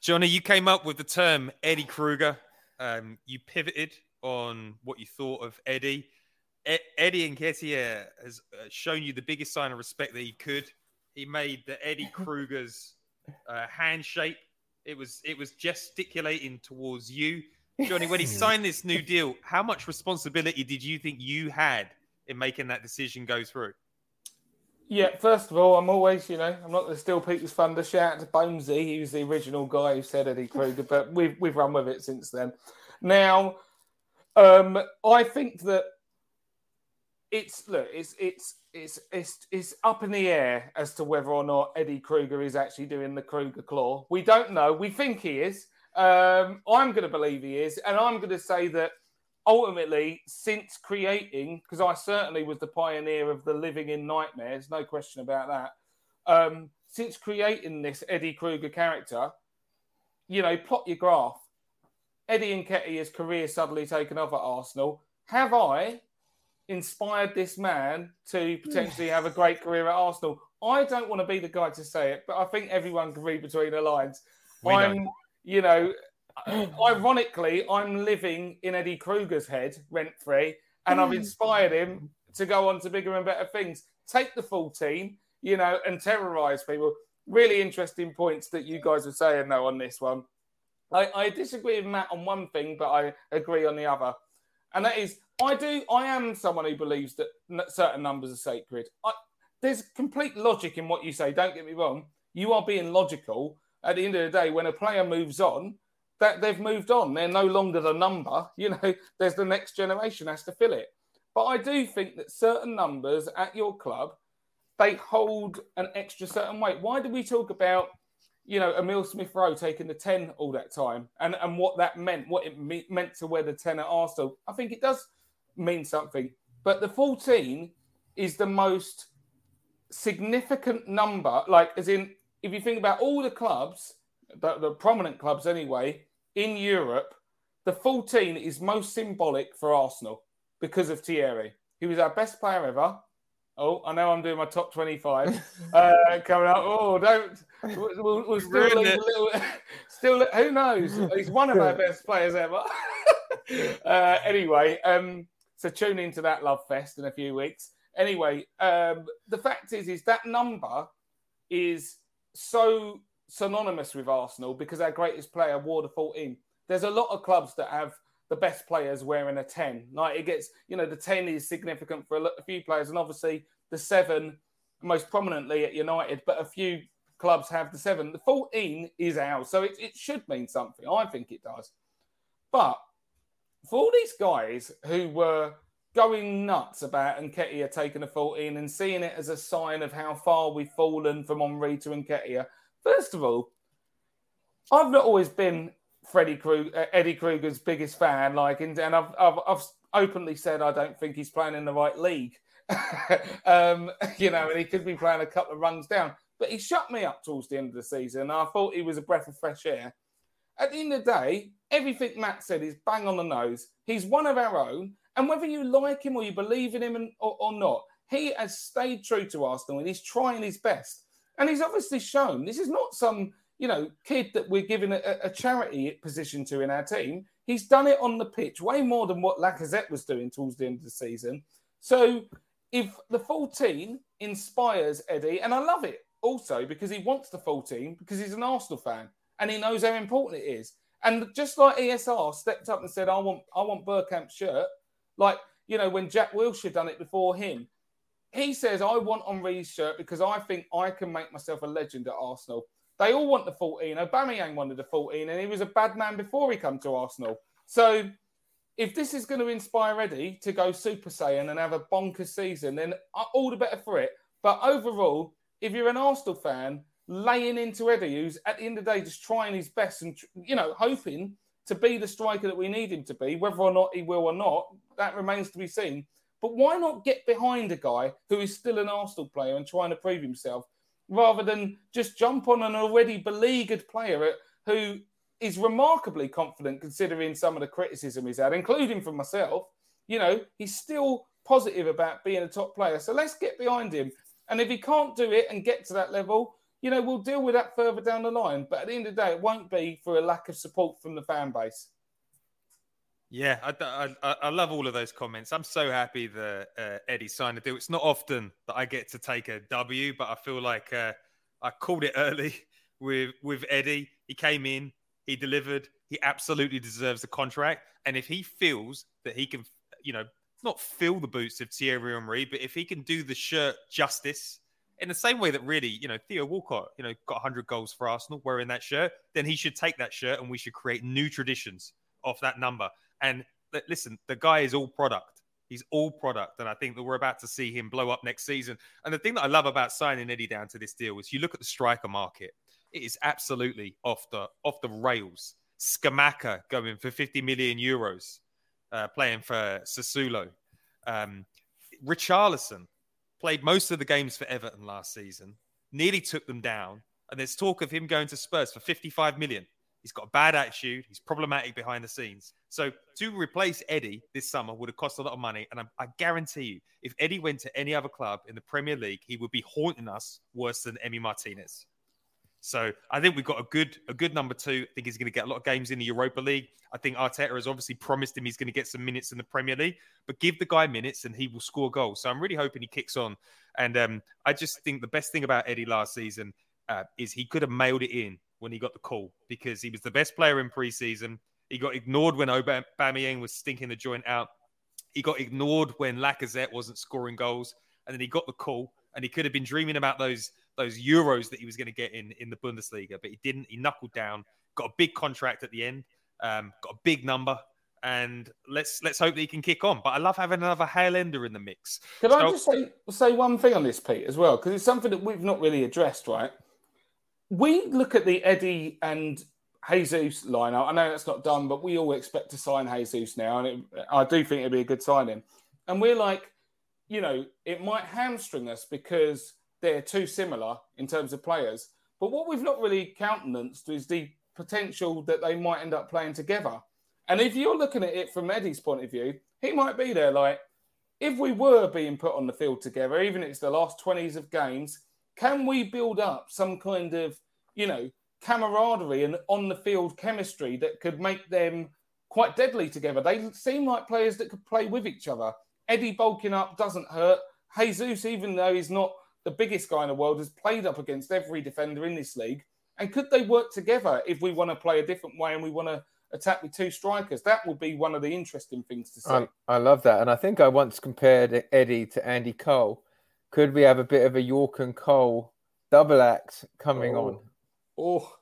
Johnny, you came up with the term Eddie Kruger. Um, you pivoted on what you thought of Eddie. Eddie Nketiah has uh, shown you the biggest sign of respect that he could. He made the Eddie Kruger's uh, handshake. It was it was gesticulating towards you, Johnny. When he signed this new deal, how much responsibility did you think you had in making that decision go through? Yeah, first of all, I'm always, you know, I'm not going to steal Peter's thunder. Shout out to Bonesy. He was the original guy who said Eddie Kruger, but we've we've run with it since then. Now, um, I think that it's look, it's it's it's it's it's up in the air as to whether or not Eddie Kruger is actually doing the Kruger claw. We don't know. We think he is. Um, I'm going to believe he is, and I'm going to say that ultimately, since creating, because I certainly was the pioneer of the living in nightmares, no question about that. Um, since creating this Eddie Kruger character, you know, plot your graph. Eddie and Nketiah's career suddenly taken off at Arsenal. Have I, inspired this man to hmm. potentially have a great career at Arsenal. I don't want to be the guy to say it, but I think everyone can read between the lines. We I'm, know. you know, ironically, I'm living in Eddie Kruger's head rent free, and I've hmm. inspired him to go on to bigger and better things. Take the full team, you know, and terrorize people. Really interesting points that you guys are saying, though, on this one. I, I disagree with Matt on one thing, but I agree on the other. And that is I do. I am someone who believes that certain numbers are sacred. I, there's complete logic in what you say. Don't get me wrong. You are being logical. At the end of the day, when a player moves on, that they've moved on. They're no longer the number. You know, there's the next generation has to fill it. But I do think that certain numbers at your club, they hold an extra certain weight. Why do we talk about you know, Emile Smith Rowe taking the 10 all that time and, and what that meant, what it me- meant to wear the 10 at Arsenal. I think it does mean something. But the 14 is the most significant number. Like, as in, if you think about all the clubs, the, the prominent clubs anyway, in Europe, the 14 is most symbolic for Arsenal because of Thierry. He was our best player ever. Oh, I know I'm doing my top 25 uh, coming up. Oh, don't. We'll, we'll still leave a little. Still, who knows? He's one of our best players ever. uh, anyway, um, so tune into that love fest in a few weeks. Anyway, um, the fact is, is that number is so synonymous with Arsenal because our greatest player wore the 14. There's a lot of clubs that have the best players wearing a 10. Like it gets, you know, the 10 is significant for a, few players, and obviously the seven most prominently at United, but a few clubs have the seven. The 14 is ours, so it, it should mean something. I think it does. But for all these guys who were going nuts about Nketiah taking a 14 and seeing it as a sign of how far we've fallen from Henry to Nketiah, first of all, I've not always been Freddie Krug, uh, Eddie Kruger's biggest fan. Like, and, and I've, I've, I've openly said I don't think he's playing in the right league. um, you know, and he could be playing a couple of runs down. But he shut me up towards the end of the season. I thought he was a breath of fresh air. At the end of the day, everything Matt said is bang on the nose. He's one of our own. And whether you like him or you believe in him or, or not, he has stayed true to Arsenal and he's trying his best. And he's obviously shown this is not some, you know, kid that we're giving a, a charity position to in our team. He's done it on the pitch way more than what Lacazette was doing towards the end of the season. So if the 14 inspires Eddie, and I love it also because he wants the 14 because he's an Arsenal fan and he knows how important it is. And just like ESR stepped up and said, I want I want Bergkamp's shirt, like, you know, when Jack Wilshere done it before him, he says, I want Henry's shirt because I think I can make myself a legend at Arsenal. They all want the 14. Aubameyang wanted the 14, and he was a bad man before he come to Arsenal. So if this is going to inspire Eddie to go Super Saiyan and have a bonkers season, then all the better for it. But overall, if you're an Arsenal fan, laying into Eddie, who's at the end of the day just trying his best and you know hoping to be the striker that we need him to be, whether or not he will or not, that remains to be seen. But why not get behind a guy who is still an Arsenal player and trying to prove himself, rather than just jump on an already beleaguered player who is remarkably confident considering some of the criticism he's had, including from myself. You know, he's still positive about being a top player. So let's get behind him. And if he can't do it and get to that level, you know, we'll deal with that further down the line. But at the end of the day, it won't be for a lack of support from the fan base. Yeah, I, I, I love all of those comments. I'm so happy that uh, Eddie signed a deal. It's not often that I get to take a W, but I feel like uh, I called it early with with Eddie. He came in, he delivered. He absolutely deserves the contract. And if he feels that he can, you know, not fill the boots of Thierry Henry, but if he can do the shirt justice in the same way that really, you know, Theo Walcott, you know, got 100 goals for Arsenal wearing that shirt, then he should take that shirt and we should create new traditions off that number. And listen, the guy is all product. He's all product. And I think that we're about to see him blow up next season. And the thing that I love about signing Eddie down to this deal is you look at the striker market, it is absolutely off the off the rails. Scamacca going for 50 million euros, uh, playing for Sassuolo. Um, Richarlison played most of the games for Everton last season, nearly took them down. And there's talk of him going to Spurs for 55 million. He's got a bad attitude. He's problematic behind the scenes. So to replace Eddie this summer would have cost a lot of money. And I, I, guarantee you, if Eddie went to any other club in the Premier League, he would be haunting us worse than Emi Martinez. So I think we've got a good a good number two. I think he's going to get a lot of games in the Europa League. I think Arteta has obviously promised him he's going to get some minutes in the Premier League, but give the guy minutes and he will score goals. So I'm really hoping he kicks on. And um, I just think the best thing about Eddie last season uh, is he could have mailed it in when he got the call because he was the best player in preseason. He got ignored when Aubameyang was stinking the joint out. He got ignored when Lacazette wasn't scoring goals, and then he got the call. And he could have been dreaming about those those euros that he was going to get in in the Bundesliga, but he didn't. He knuckled down, got a big contract at the end, um, got a big number, and let's let's hope that he can kick on. But I love having another Highlander in the mix. Can so, I just say say one thing on this, Pete, as well, because it's something that we've not really addressed, right? We look at the Eddie and Jesus lineup. I know that's not done, but we all expect to sign Jesus now, and it, I do think it'd be a good signing. And we're like, you know, it might hamstring us because they're too similar in terms of players. But what we've not really countenanced is the potential that they might end up playing together. And if you're looking at it from Eddie's point of view, he might be there like, if we were being put on the field together, even if it's the last 20s of games, can we build up some kind of, you know, camaraderie and on the field chemistry that could make them quite deadly together? They seem like players that could play with each other. Eddie bulking up doesn't hurt. Jesus, even though he's not the biggest guy in the world, has played up against every defender in this league. And could they work together if we want to play a different way and we want to attack with two strikers? That would be one of the interesting things to see. I, I love that. And I think I once compared Eddie to Andy Cole. Could we have a bit of a Yorke and Cole double act coming oh. on? Oh,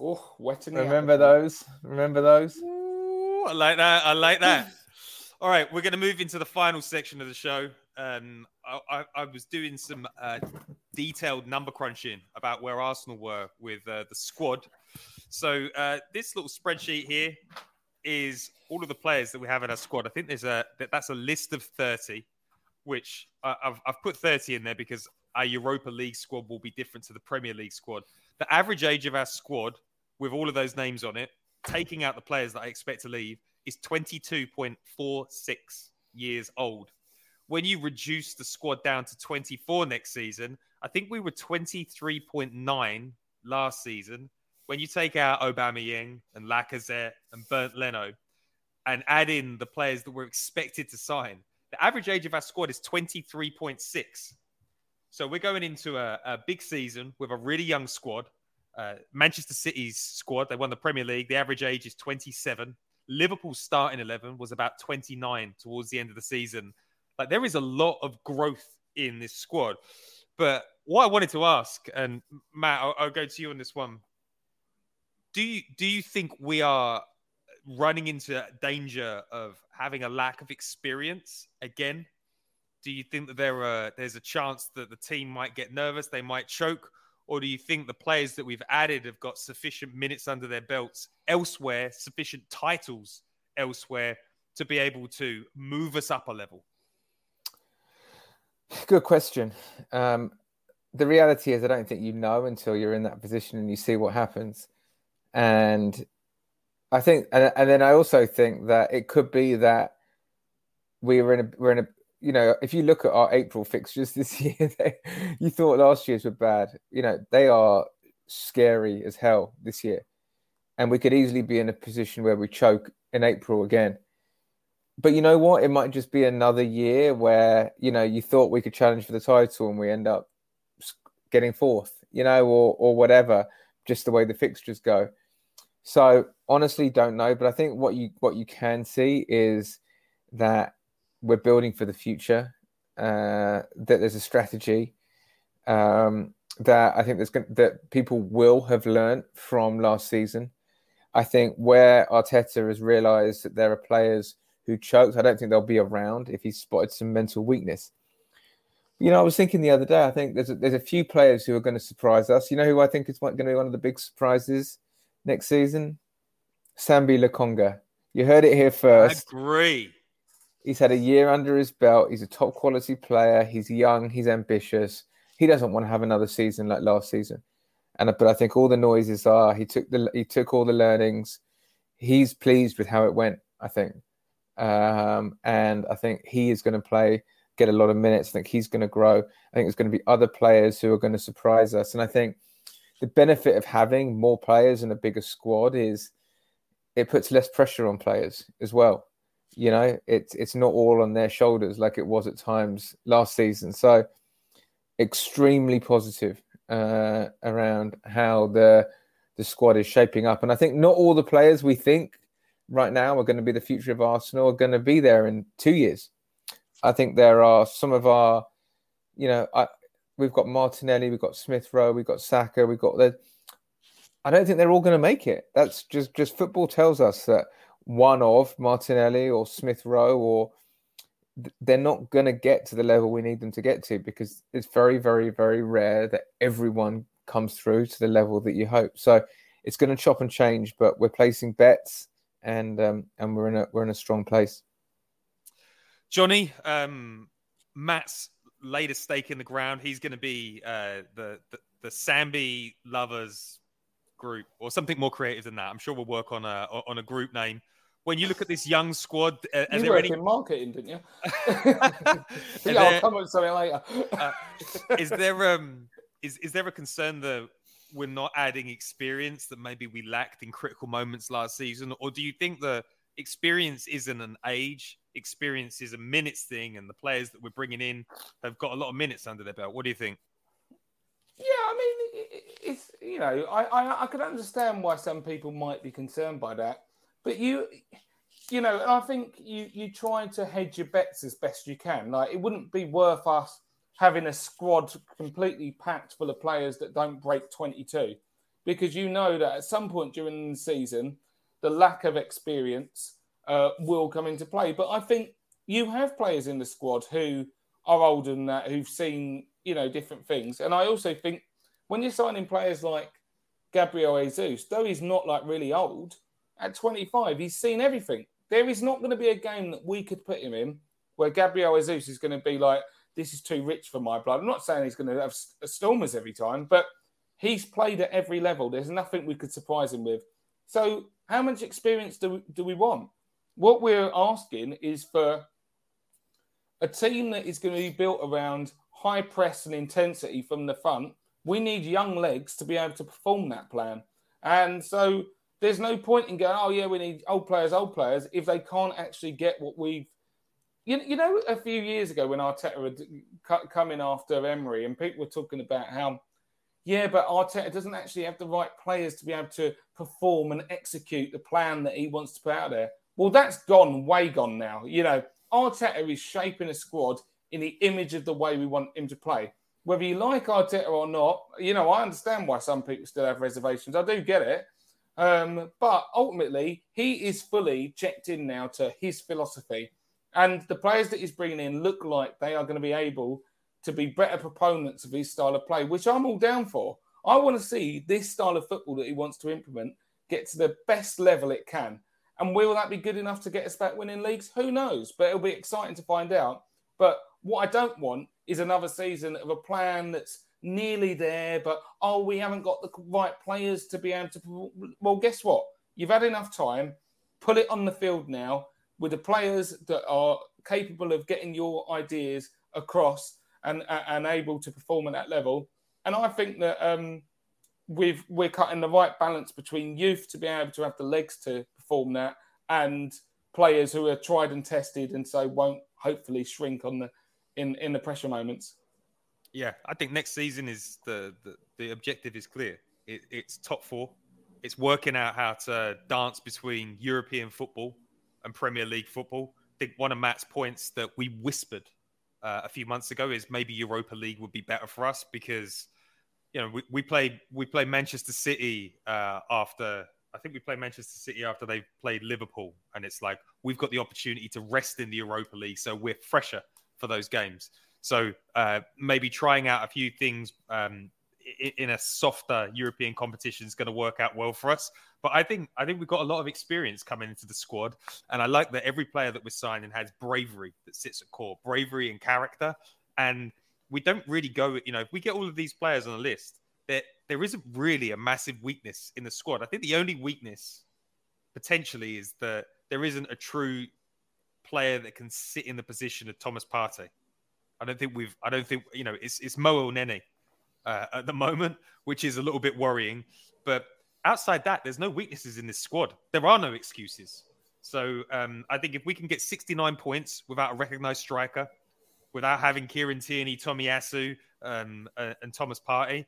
oh, wetting. Remember those? Remember those? Ooh, I like that. I like that. All right, we're going to move into the final section of the show um, I, I, was doing some uh, detailed number crunching about where Arsenal were with uh, the squad. So uh, this little spreadsheet here is all of the players that we have in our squad. I think there's a that's a list of thirty. which I, I've, I've put 30 in there because our Europa League squad will be different to the Premier League squad. The average age of our squad, with all of those names on it, taking out the players that I expect to leave, is 22.46 years old. When you reduce the squad down to 24 next season, I think we were 23.9 last season. When you take out Aubameyang and Lacazette and Bernd Leno and add in the players that we're expected to sign, the average age of our squad is 23.6. So we're going into a, a big season with a really young squad. Uh, Manchester City's squad, they won the Premier League. The average age is 27. Liverpool's starting 11 was about 29 towards the end of the season. Like there is a lot of growth in this squad. But what I wanted to ask, and Matt, I'll, I'll go to you on this one. Do you do you think we are running into danger of having a lack of experience again? Do you think that there are there's a chance that the team might get nervous, they might choke, or do you think the players that we've added have got sufficient minutes under their belts elsewhere, sufficient titles elsewhere to be able to move us up a level? Good question. Um, the reality is, I don't think you know until you're in that position and you see what happens. And I think, and, and then I also think that it could be that we were in a, we're in a, you know, if you look at our April fixtures this year, they, you thought last year's were bad. You know, they are scary as hell this year. And we could easily be in a position where we choke in April again but you know what? It might just be another year where you know you thought we could challenge for the title and we end up getting fourth, you know, or or whatever. Just the way the fixtures go. So honestly, don't know. But I think what you what you can see is that we're building for the future. Uh, that there's a strategy. Um, that I think there's going that people will have learned from last season. I think where Arteta has realised that there are players who choked. I don't think they'll be around if he spotted some mental weakness. You know, I was thinking the other day. I think there's a, there's a few players who are going to surprise us. You know who I think is going to be one of the big surprises next season? Sambi Lokonga. You heard it here first. I agree. He's had a year under his belt. He's a top quality player. He's young. He's ambitious. He doesn't want to have another season like last season. And but I think all the noises are he took the he took all the learnings. He's pleased with how it went. I think. Um, and I think he is going to play, get a lot of minutes. I think he's going to grow. I think there's going to be other players who are going to surprise us. And I think the benefit of having more players and a bigger squad is it puts less pressure on players as well. You know, it's it's not all on their shoulders like it was at times last season. So extremely positive uh, around how the the squad is shaping up. And I think not all the players we think right now are going to be the future of Arsenal are going to be there in two years. I think there are some of our, you know, I, we've got Martinelli, we've got Smith Rowe, we've got Saka, we've got the. I don't think they're all going to make it. That's just just football tells us that one of Martinelli or Smith Rowe or they're not going to get to the level we need them to get to because it's very, very, very rare that everyone comes through to the level that you hope. So it's going to chop and change, but we're placing bets and um, and we're in a we're in a strong place. Johnny, um, Matt's laid a stake in the ground. He's going to be uh, the, the the Sambi lovers group or something more creative than that. I'm sure we'll work on a on a group name. When you look at this young squad, uh, you work any... in marketing, didn't you? yeah, there... I'll come up with something later. uh, is there um is is there a concern that we're not adding experience that maybe we lacked in critical moments last season? Or do you think the experience isn't an age? Experience is a minutes thing, and the players that we're bringing in have got a lot of minutes under their belt. What do you think? Yeah, I mean, it's you know, I, I I can understand why some people might be concerned by that, but you you know, I think you you try to hedge your bets as best you can. Like it wouldn't be worth us having a squad completely packed full of players that don't break 22 because you know that at some point during the season the lack of experience uh, will come into play. But i think you have players in the squad who are older than that who've seen you know different things. And i also think when you're signing players like gabriel jesus though he's not like really old at 25 he's seen everything there is not going to be a game that we could put him in where Gabriel Jesus is going to be like, this is too rich for my blood. I'm not saying he's going to have stormers every time, but he's played at every level. There's nothing we could surprise him with. So, how much experience do do we want? What we're asking is for a team that is going to be built around high press and intensity from the front. We need young legs to be able to perform that plan. And so there's no point in going, oh, yeah, we need old players, old players, if they can't actually get what we've. You, you know, a few years ago when Arteta had come in after Emery, and people were talking about how, yeah, but Arteta doesn't actually have the right players to be able to perform and execute the plan that he wants to put out there. Well, that's gone, way gone now. You know, Arteta is shaping a squad in the image of the way we want him to play. Whether you like Arteta or not, you know, I understand why some people still have reservations. I do get it. Um, but ultimately, he is fully checked in now to his philosophy. And the players that he's bringing in look like they are going to be able to be better proponents of his style of play, which I'm all down for. I want to see this style of football that he wants to implement get to the best level it can. And will that be good enough to get us back winning leagues? Who knows? But it'll be exciting to find out. But what I don't want is another season of a plan that's nearly there, but oh, we haven't got the right players to be able to. Well, guess what? You've had enough time. Put it on the field now with the players that are capable of getting your ideas across and and able to perform at that level. And I think that um, we've we're cutting the right balance between youth to be able to have the legs to perform that and players who are tried and tested and so won't hopefully shrink on the in in the pressure moments. Yeah, I think next season is the the, the objective is clear. It, it's top four. It's working out how to dance between European football and Premier League football. I think one of Matt's points that we whispered uh, a few months ago is maybe Europa League would be better for us because you know we, we played we played Manchester City uh, after I think we played Manchester City after they played Liverpool, and it's like we've got the opportunity to rest in the Europa League, so we're fresher for those games. So uh, maybe trying out a few things um, in, a softer European competition is going to work out well for us. But I think I think we've got a lot of experience coming into the squad, and I like that every player that we're signing has bravery that sits at core, bravery and character, and we don't really go. You know, if we get all of these players on the list, there there isn't really a massive weakness in the squad. I think the only weakness potentially is that there isn't a true player that can sit in the position of Thomas Partey. I don't think we've. I don't think you know. It's it's Mo Elneny uh, at the moment, which is a little bit worrying. But outside that, there's no weaknesses in this squad. There are no excuses. So um, I think if we can get 69 points without a recognised striker, without having Kieran Tierney, Tomiyasu, um, uh, and Thomas Partey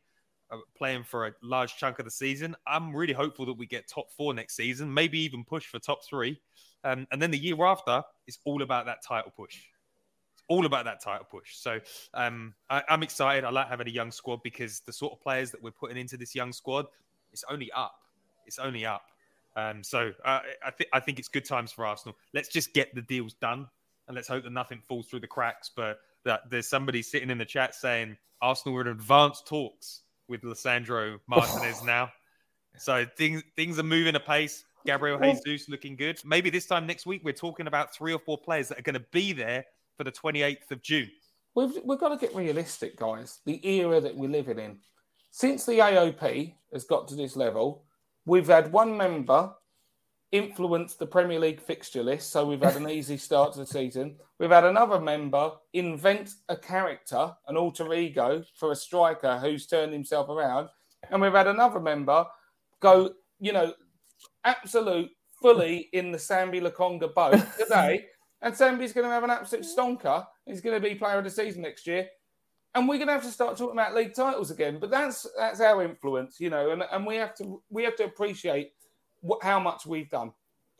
uh, playing for a large chunk of the season, I'm really hopeful that we get top four next season, maybe even push for top three. Um, and then the year after, it's all about that title push all about that title push. So um, I, am excited. I like having a young squad because the sort of players that we're putting into this young squad, it's only up. It's only up. Um, so uh, I, th- I think it's good times for Arsenal. Let's just get the deals done and let's hope that nothing falls through the cracks. But that there's somebody sitting in the chat saying Arsenal are in advanced talks with Lisandro Martinez now. So things things are moving apace. Gabriel Jesus looking good. Maybe this time next week we're talking about three or four players that are going to be there for the 28th of June. We've, we've got to get realistic, guys. The era that we're living in. Since the AOP has got to this level, we've had one member influence the Premier League fixture list, so we've had an easy start to the season. We've had another member invent a character, an alter ego for a striker who's turned himself around. And we've had another member go, you know, absolute fully in the Sambi Lokonga boat today and Sambi's going to have an absolute stonker. He's going to be player of the season next year. And we're going to have to start talking about league titles again. But that's that's our influence, you know, and, and we have to we have to appreciate how much we've done.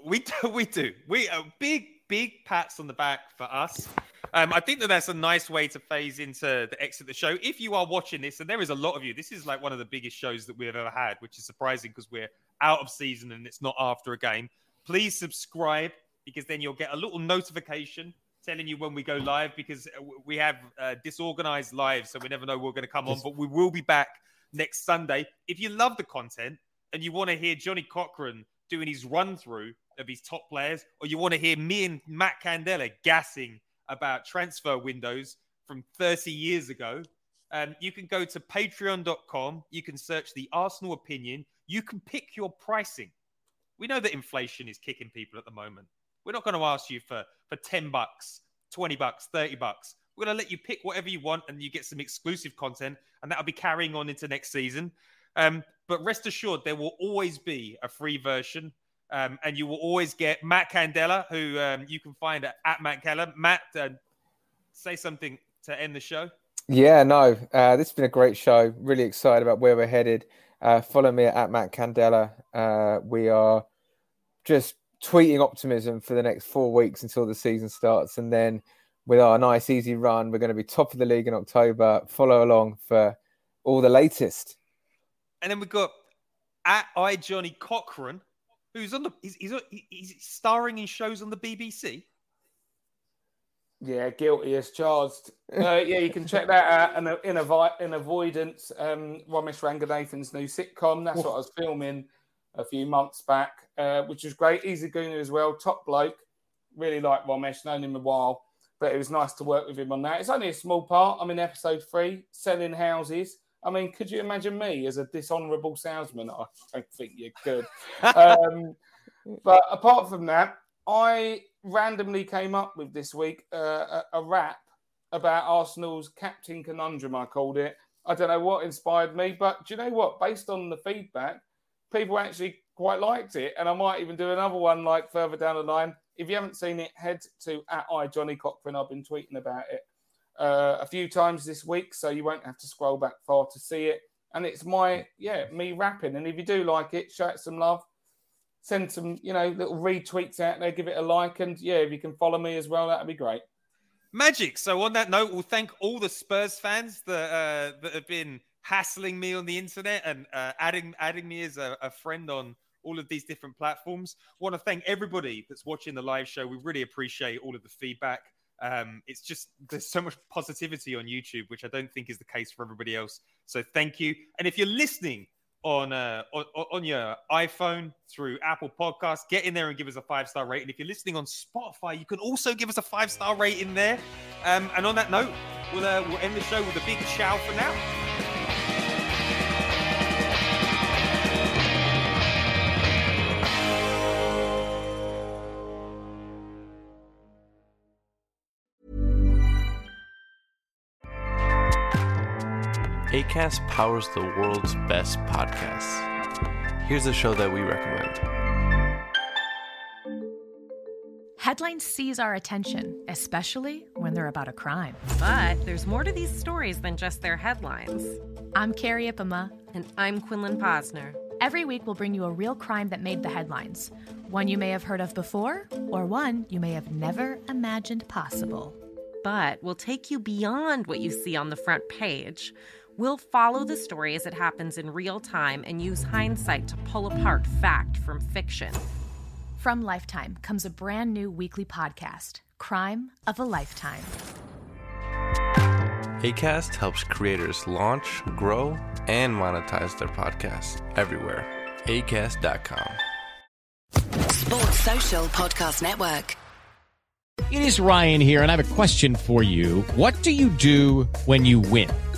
We do, we do. We are big, big pats on the back for us. Um, I think that that's a nice way to phase into the exit of the show. If you are watching this, and there is a lot of you, this is like one of the biggest shows that we've ever had, which is surprising because we're out of season and it's not after a game. Please subscribe because then you'll get a little notification telling you when we go live because uh, we have uh, disorganized lives, so we never know we're going to come on. But we will be back next Sunday. If you love the content and you want to hear Johnny Cochran doing his run through of his top players, or you want to hear me and Matt Candela gassing about transfer windows from 30 years ago, um, you can go to patreon.com. You can search the Arsenal opinion. You can pick your pricing. We know that inflation is kicking people at the moment. We're not going to ask you for, for 10 bucks, 20 bucks, 30 bucks. We're going to let you pick whatever you want and you get some exclusive content, and that'll be carrying on into next season. Um, but rest assured, there will always be a free version. Um, and you will always get Matt Candela, who um, you can find at, at Matt Keller. Matt, uh, say something to end the show. Yeah, no, uh, this has been a great show. Really excited about where we're headed. Uh, follow me at Matt Candela. Uh, we are just tweeting optimism for the next four weeks until the season starts. And then with our nice, easy run, we're going to be top of the league in October. Follow along for all the latest. And then we've got at I Johnny Cochran, who's on the he's, he's, he's starring in shows on the BBC. Yeah, guilty as charged. Uh, yeah, you can check that out. And in, Avo- in avoidance, um, Romesh Ranganathan's new sitcom. That's what I was filming a few months back, uh, which was great. Easy Gooner as well, top bloke. Really like Romesh, known him a while, but it was nice to work with him on that. It's only a small part. I'm in episode three, selling houses. I mean, could you imagine me as a dishonourable salesman? I don't think you could. um, but apart from that, I randomly came up with this week uh, a, a rap about Arsenal's captain conundrum. I called it. I don't know what inspired me, but do you know what? Based on the feedback, people actually quite liked it, and I might even do another one like further down the line. If you haven't seen it, head to at I Johnny Cochran. I've been tweeting about it uh, a few times this week, so you won't have to scroll back far to see it. And it's my yeah me rapping. And if you do like it, show it some love send some, you know, little retweets out there, give it a like, and yeah, if you can follow me as well, that'd be great. Magic. So on that note, we'll thank all the Spurs fans that uh, that have been hassling me on the internet and uh, adding adding me as a, a friend on all of these different platforms. Want to thank everybody that's watching the live show. We really appreciate all of the feedback. Um, it's just there's so much positivity on YouTube, which I don't think is the case for everybody else. So thank you. And if you're listening on uh, on, on your iPhone through Apple Podcasts. Get in there and give us a five star rating. If you're listening on Spotify, you can also give us a five star rating there. Um, and on that note, we'll uh, we'll end the show with a big ciao for now. ACAST powers the world's best podcasts. Here's a show that we recommend. Headlines seize our attention, especially when they're about a crime. But there's more to these stories than just their headlines. I'm Carrie Ipama. And I'm Quinlan Posner. Every week, we'll bring you a real crime that made the headlines one you may have heard of before, or one you may have never imagined possible. But we'll take you beyond what you see on the front page. We'll follow the story as it happens in real time and use hindsight to pull apart fact from fiction. From Lifetime comes a brand new weekly podcast, Crime of a Lifetime. ACAST helps creators launch, grow, and monetize their podcasts everywhere. ACAST.com. Sports Social Podcast Network. It is Ryan here, and I have a question for you. What do you do when you win?